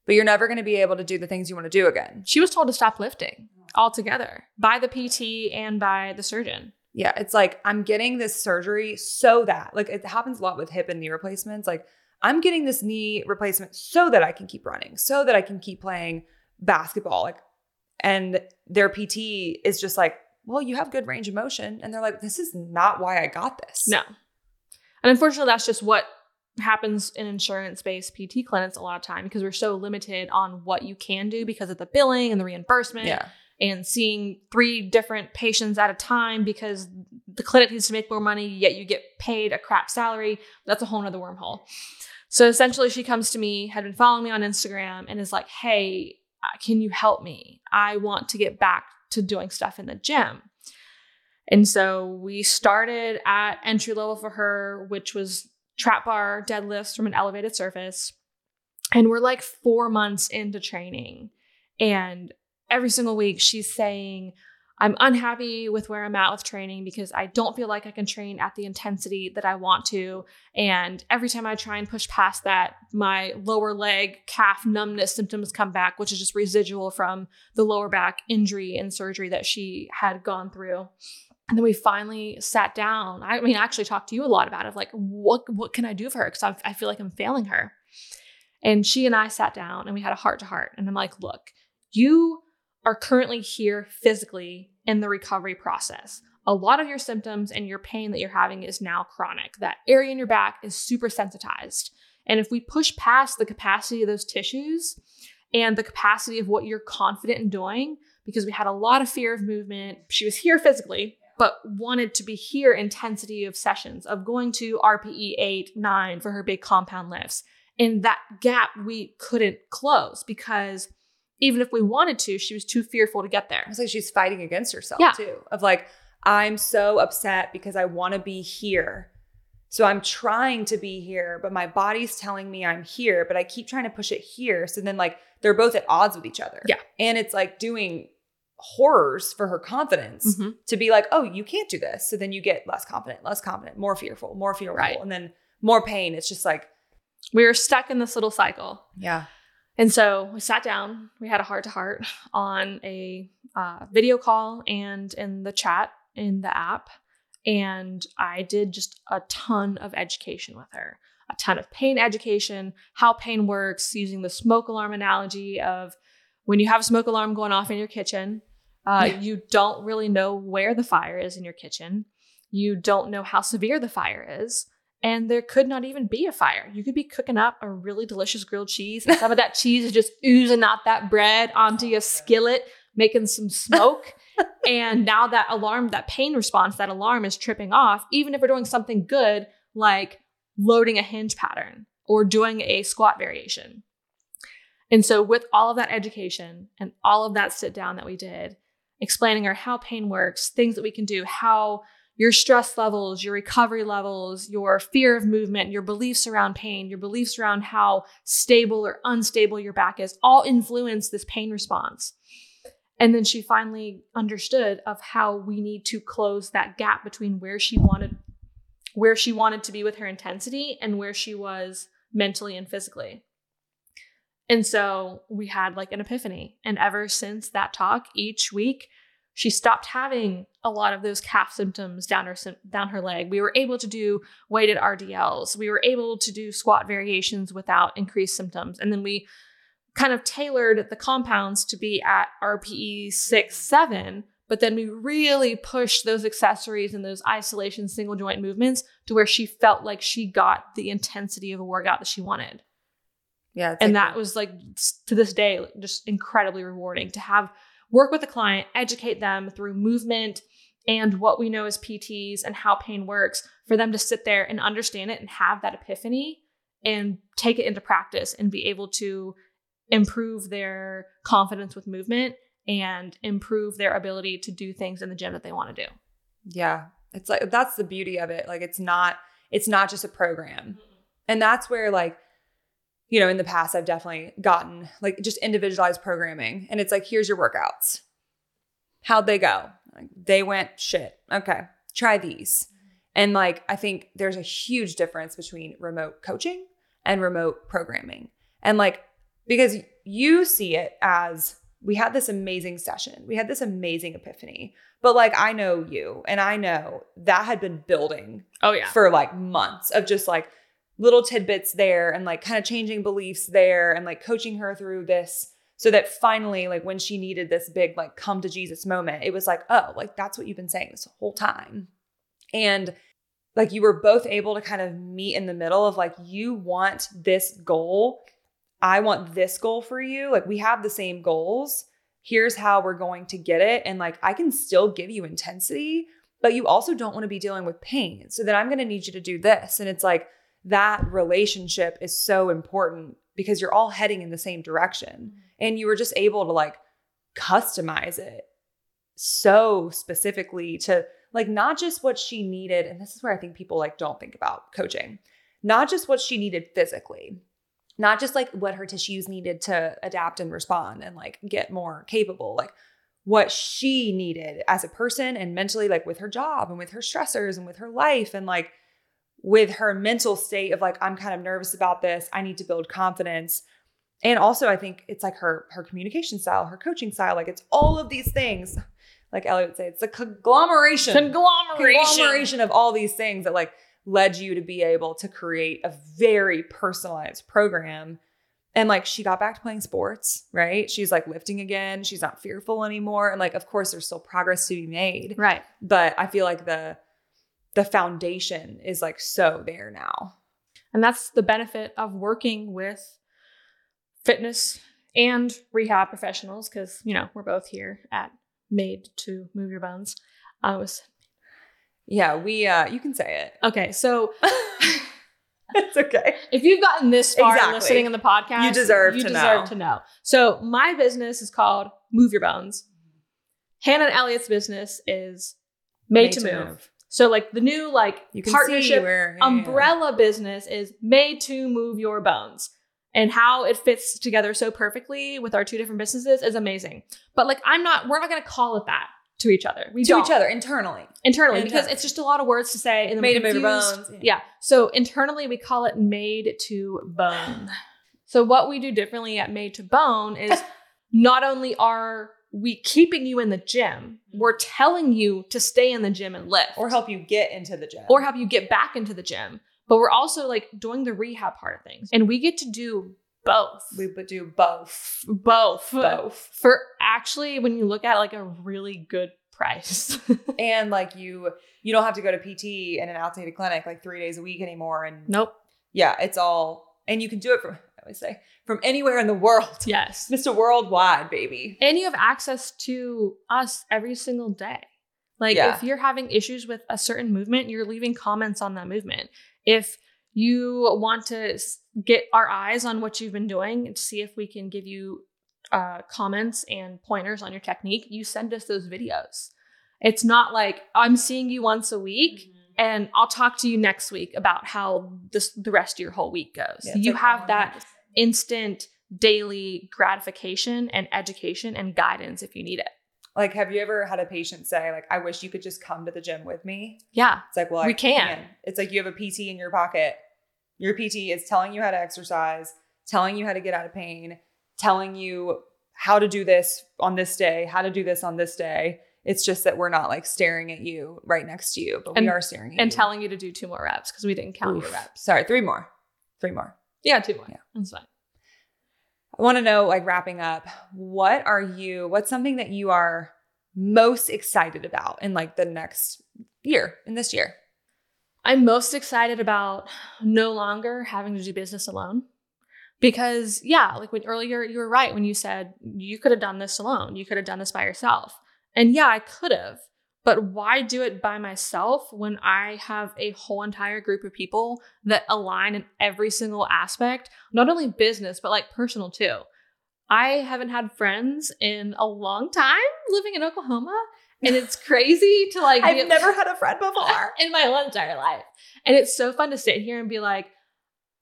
but you're never gonna be able to do the things you want to do again. She was told to stop lifting altogether by the PT and by the surgeon. Yeah, it's like I'm getting this surgery so that like it happens a lot with hip and knee replacements. Like I'm getting this knee replacement so that I can keep running, so that I can keep playing basketball. Like, and their PT is just like, well, you have good range of motion, and they're like, this is not why I got this. No. And unfortunately, that's just what happens in insurance based PT clinics a lot of time because we're so limited on what you can do because of the billing and the reimbursement Yeah. And seeing three different patients at a time because the clinic needs to make more money, yet you get paid a crap salary. That's a whole nother wormhole. So essentially, she comes to me, had been following me on Instagram, and is like, Hey, uh, can you help me? I want to get back to doing stuff in the gym. And so we started at entry level for her, which was trap bar deadlifts from an elevated surface. And we're like four months into training. And every single week she's saying, I'm unhappy with where I'm at with training because I don't feel like I can train at the intensity that I want to. And every time I try and push past that, my lower leg calf numbness symptoms come back, which is just residual from the lower back injury and surgery that she had gone through. And then we finally sat down. I mean, I actually talked to you a lot about it, like what what can I do for her? Because I feel like I'm failing her. And she and I sat down and we had a heart to heart. And I'm like, look, you are currently here physically in the recovery process. A lot of your symptoms and your pain that you're having is now chronic. That area in your back is super sensitized. And if we push past the capacity of those tissues and the capacity of what you're confident in doing, because we had a lot of fear of movement, she was here physically, but wanted to be here intensity of sessions, of going to RPE 8, 9 for her big compound lifts. And that gap we couldn't close because even if we wanted to, she was too fearful to get there. It's like she's fighting against herself Yeah. too. Of like, I'm so upset because I want to be here. So I'm trying to be here, but my body's telling me I'm here, but I keep trying to push it here. So then like they're both at odds with each other. Yeah. And it's like doing horrors for her confidence Mhm. to be like, oh, you can't do this. So then you get less confident, less confident, more fearful, more fearful, Right. and then more pain. It's just like, We were stuck in this little cycle. yeah. And so we sat down, we had a heart to heart on a uh, video call and in the chat in the app. And I did just a ton of education with her, a ton of pain education, how pain works, using the smoke alarm analogy of when you have a smoke alarm going off in your kitchen, uh, Yeah. you don't really know where the fire is in your kitchen. You don't know how severe the fire is. And there could not even be a fire. You could be cooking up a really delicious grilled cheese, and some of that cheese is just oozing out that bread onto oh, your skillet, making some smoke. and now that alarm, that pain response, that alarm is tripping off, even if we're doing something good like loading a hinge pattern or doing a squat variation. And so, with all of that education and all of that sit down that we did, explaining her how pain works, things that we can do, how your stress levels, your recovery levels, your fear of movement, your beliefs around pain, your beliefs around how stable or unstable your back is, all influence this pain response. And then she finally understood of how we need to close that gap between where she wanted where she wanted to be with her intensity and where she was mentally and physically. And so we had like an epiphany. And ever since that talk, each week, she stopped having a lot of those calf symptoms down her down her leg. We were able to do weighted RDLs. We were able to do squat variations without increased symptoms. And then we kind of tailored the compounds to be at RPE 6, 7, but then we really pushed those accessories and those isolation single joint movements to where she felt like she got the intensity of a workout that she wanted Yeah. and like that was like to this day just incredibly rewarding to have work with the client educate them through movement and what we know as pts and how pain works for them to sit there and understand it and have that epiphany and take it into practice and be able to improve their confidence with movement and improve their ability to do things in the gym that they want to do Yeah. It's like that's the beauty of it. Like it's not it's not just a program. Mm-hmm. And that's where like you know, in the past I've definitely gotten like just individualized programming and it's like here's your workouts. How'd they go? Like, they went shit. Okay. Try these. And like I think there's a huge difference between remote coaching and remote programming. And like because you see it as we had this amazing session. We had this amazing epiphany. But like I know you and I know that had been building oh yeah for like months of just like little tidbits there and like kind of changing beliefs there and like coaching her through this so that finally like when she needed this big like come to Jesus moment, it was like, oh, like that's what you've been saying this whole time. And like you were both able to kind of meet in the middle of like you want this goal. I want this goal for you. Like we have the same goals. Here's how we're going to get it. And like i can still give you intensity but you also don't want to be dealing with pain. So then i'm going to need you to do this. And it's like that relationship is so important because you're all heading in the same direction. Mm-hmm. And you were just able to like customize it so specifically to like not just what she needed and this is where i think people like don't think about coaching not just what she needed physically not just like what her tissues needed to adapt and respond and like get more capable like what she needed as a person and mentally like with her job and with her stressors and with her life and like with her mental state of like i'm kind of nervous about this. I need to build confidence. And also i think it's like her her communication style her coaching style like it's all of these things. Like ellie would say it's a conglomeration. Conglomeration. conglomeration of all these things that like led you to be able to create a very personalized program. And like she got back to playing sports right? She's like lifting again. She's not fearful anymore. And like of course there's still progress to be made. Right. but i feel like the the foundation is like so there now And that's the benefit of working with fitness and rehab professionals because, you know, we're both here at Made to Move Your Bones. I was yeah we uh you can say it okay. So it's okay if you've gotten this far Exactly. listening in the podcast, You deserve you to deserve know. to know. So my business is called Move Your Bones. Hannah and Elliot's business is Made, to, move. So like the new like you can see partnership where yeah. umbrella business is made to move your bones. And how it fits together so perfectly with our two different businesses is amazing. But like i'm not we're not going to call it that to each other. We to don't. each other internally. Internally because it's just a lot of words to say and then made to move bones yeah. So internally we call it made to bone. So what we do differently at made to bone is not only are we keeping you in the gym mm-hmm. we're telling you to stay in the gym and lift or help you get into the gym or help you get back into the gym. But we're also like doing the rehab part of things. And we get to do both. we would do both both. both For actually, when you look at like a really good price. and like you you don't have to go to pt in an outdated clinic like three days a week anymore and nope. yeah it's all and you can do it from always say from anywhere in the world Yes. mr worldwide baby And you have access to us every single day. Like Yeah. if you're having issues with a certain movement, you're leaving comments on that movement. If you want to get our eyes on what you've been doing and see if we can give you uh, comments and pointers on your technique, you send us those videos. It's not like I'm seeing you once a week and I'll talk to you next week about how this the rest of your whole week goes. Yeah, you like have that instant daily gratification and education and guidance if you need it. like have you ever had a patient say like i wish you could just come to the gym with me Yeah. it's like well I We can. it's like you have a pt in your pocket your pt is telling you how to exercise telling you how to get out of pain telling you how to do this on this day how to do this on this day it's just that we're not like staring at you right next to you but And- we are staring at And you. telling you to do two more reps because we didn't count your reps. sorry three more three more Yeah, two more. Yeah. That's fine. I want to know, like wrapping up, what are you, what's something that you are most excited about in like the next year, in this year? I'm most excited about no longer having to do business alone. Because yeah, like when earlier you were right when you said you could have done this alone. You could have done this by yourself. And yeah, I could have. But why do it by myself when I have a whole entire group of people that align in every single aspect, not only business, but like personal too? I haven't had friends in a long time living in Oklahoma. And it's crazy to like I've never had a friend before. in my whole entire life. And it's so fun to sit here and be like,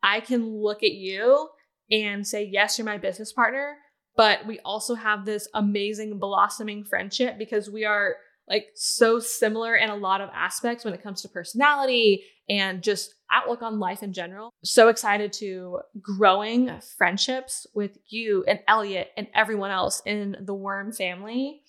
I can look at you and say, yes, you're my business partner, but we also have this amazing blossoming friendship because we are like so similar in a lot of aspects when it comes to personality and just outlook on life in general. So excited to growing friendships with you and Elliot and everyone else in the Worm family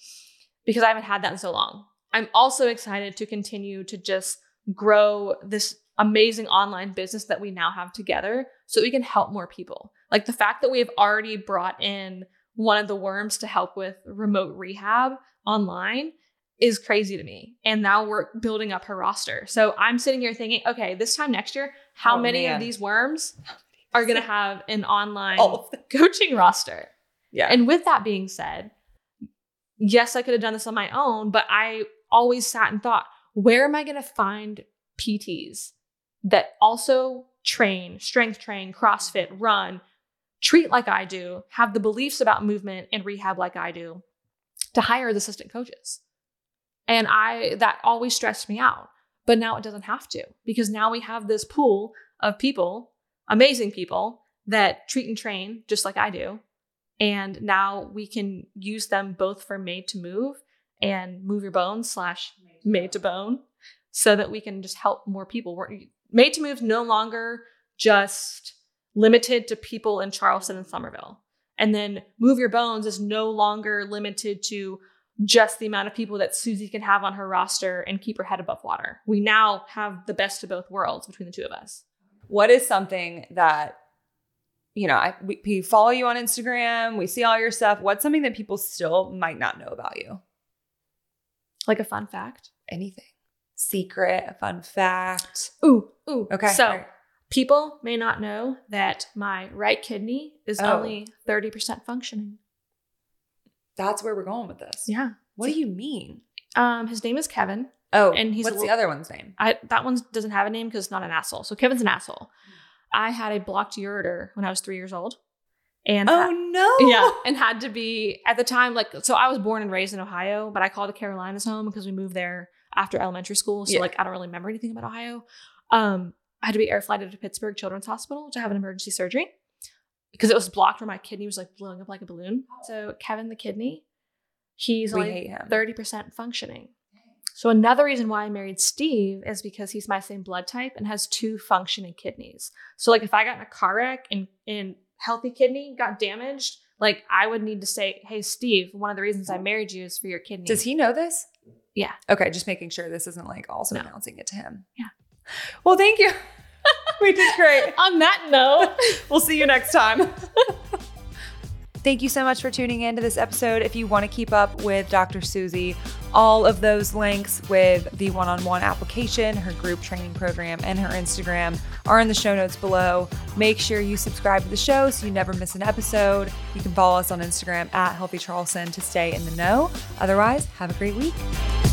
because I haven't had that in so long. I'm also excited to continue to just grow this amazing online business that we now have together so we can help more people. Like the fact that we have already brought in one of the worms to help with remote rehab online is crazy to me. And now we're building up her roster. So I'm sitting here thinking, okay, this time next year, how Oh, many man. of these worms are going to have an online All of them. coaching roster? Yeah. And with that being said, yes, I could have done this on my own, but I always sat and thought, where am I going to find PTs that also train, strength train, CrossFit, run, treat like I do, have the beliefs about movement and rehab like I do to hire as assistant coaches? And I that always stressed me out. But now it doesn't have to because now we have this pool of people, amazing people that treat and train just like I do. And now we can use them both for made to move and move your bones slash made to bone so that we can just help more people. We're, made to move no longer just limited to people in Charleston and Summerville. And then move your bones is no longer limited to just the amount of people that Susie can have on her roster and keep her head above water. We now have the best of both worlds between the two of us. what is something that you know I, we, we follow you on instagram we see all your stuff what's something that people still might not know about you Like a fun fact. anything secret a fun fact Ooh, ooh. okay So right. people may not know that my right kidney is Oh. only 30% functioning. That's where we're going with this Yeah. what do you mean Um, his name is Kevin. oh And he's what's the other one's name I that one doesn't have a name because it's not an asshole. So Kevin's an asshole. I had a blocked ureter when I was three years old. And oh no yeah, and had to be at the time like so. I was born and raised in Ohio, but I called the Carolinas home because we moved there after elementary school. So Yeah. like I don't really remember anything about Ohio. Um, I had to be air flighted to Pittsburgh Children's Hospital to have an emergency surgery because it was blocked where my kidney was like blowing up like a balloon. So Kevin the kidney, he's we only thirty percent functioning. So another reason why I married Steve is because he's my same blood type and has two functioning kidneys. So like if I got in a car wreck and and healthy kidney got damaged, like I would need to say, "Hey Steve, one of the reasons I married you is for your kidney." does he know this Yeah. okay just making sure this isn't like also No. announcing it to him Yeah. well thank you we did great On that note, We'll see you next time. Thank you so much for tuning in to this episode. If you want to keep up with Dr. Susie, all of those links with the one on one application, her group training program, and her Instagram are in the show notes below. Make sure you subscribe to the show so you never miss an episode. You can follow us on Instagram at Healthy Charleston to stay in the know. Otherwise, have a great week.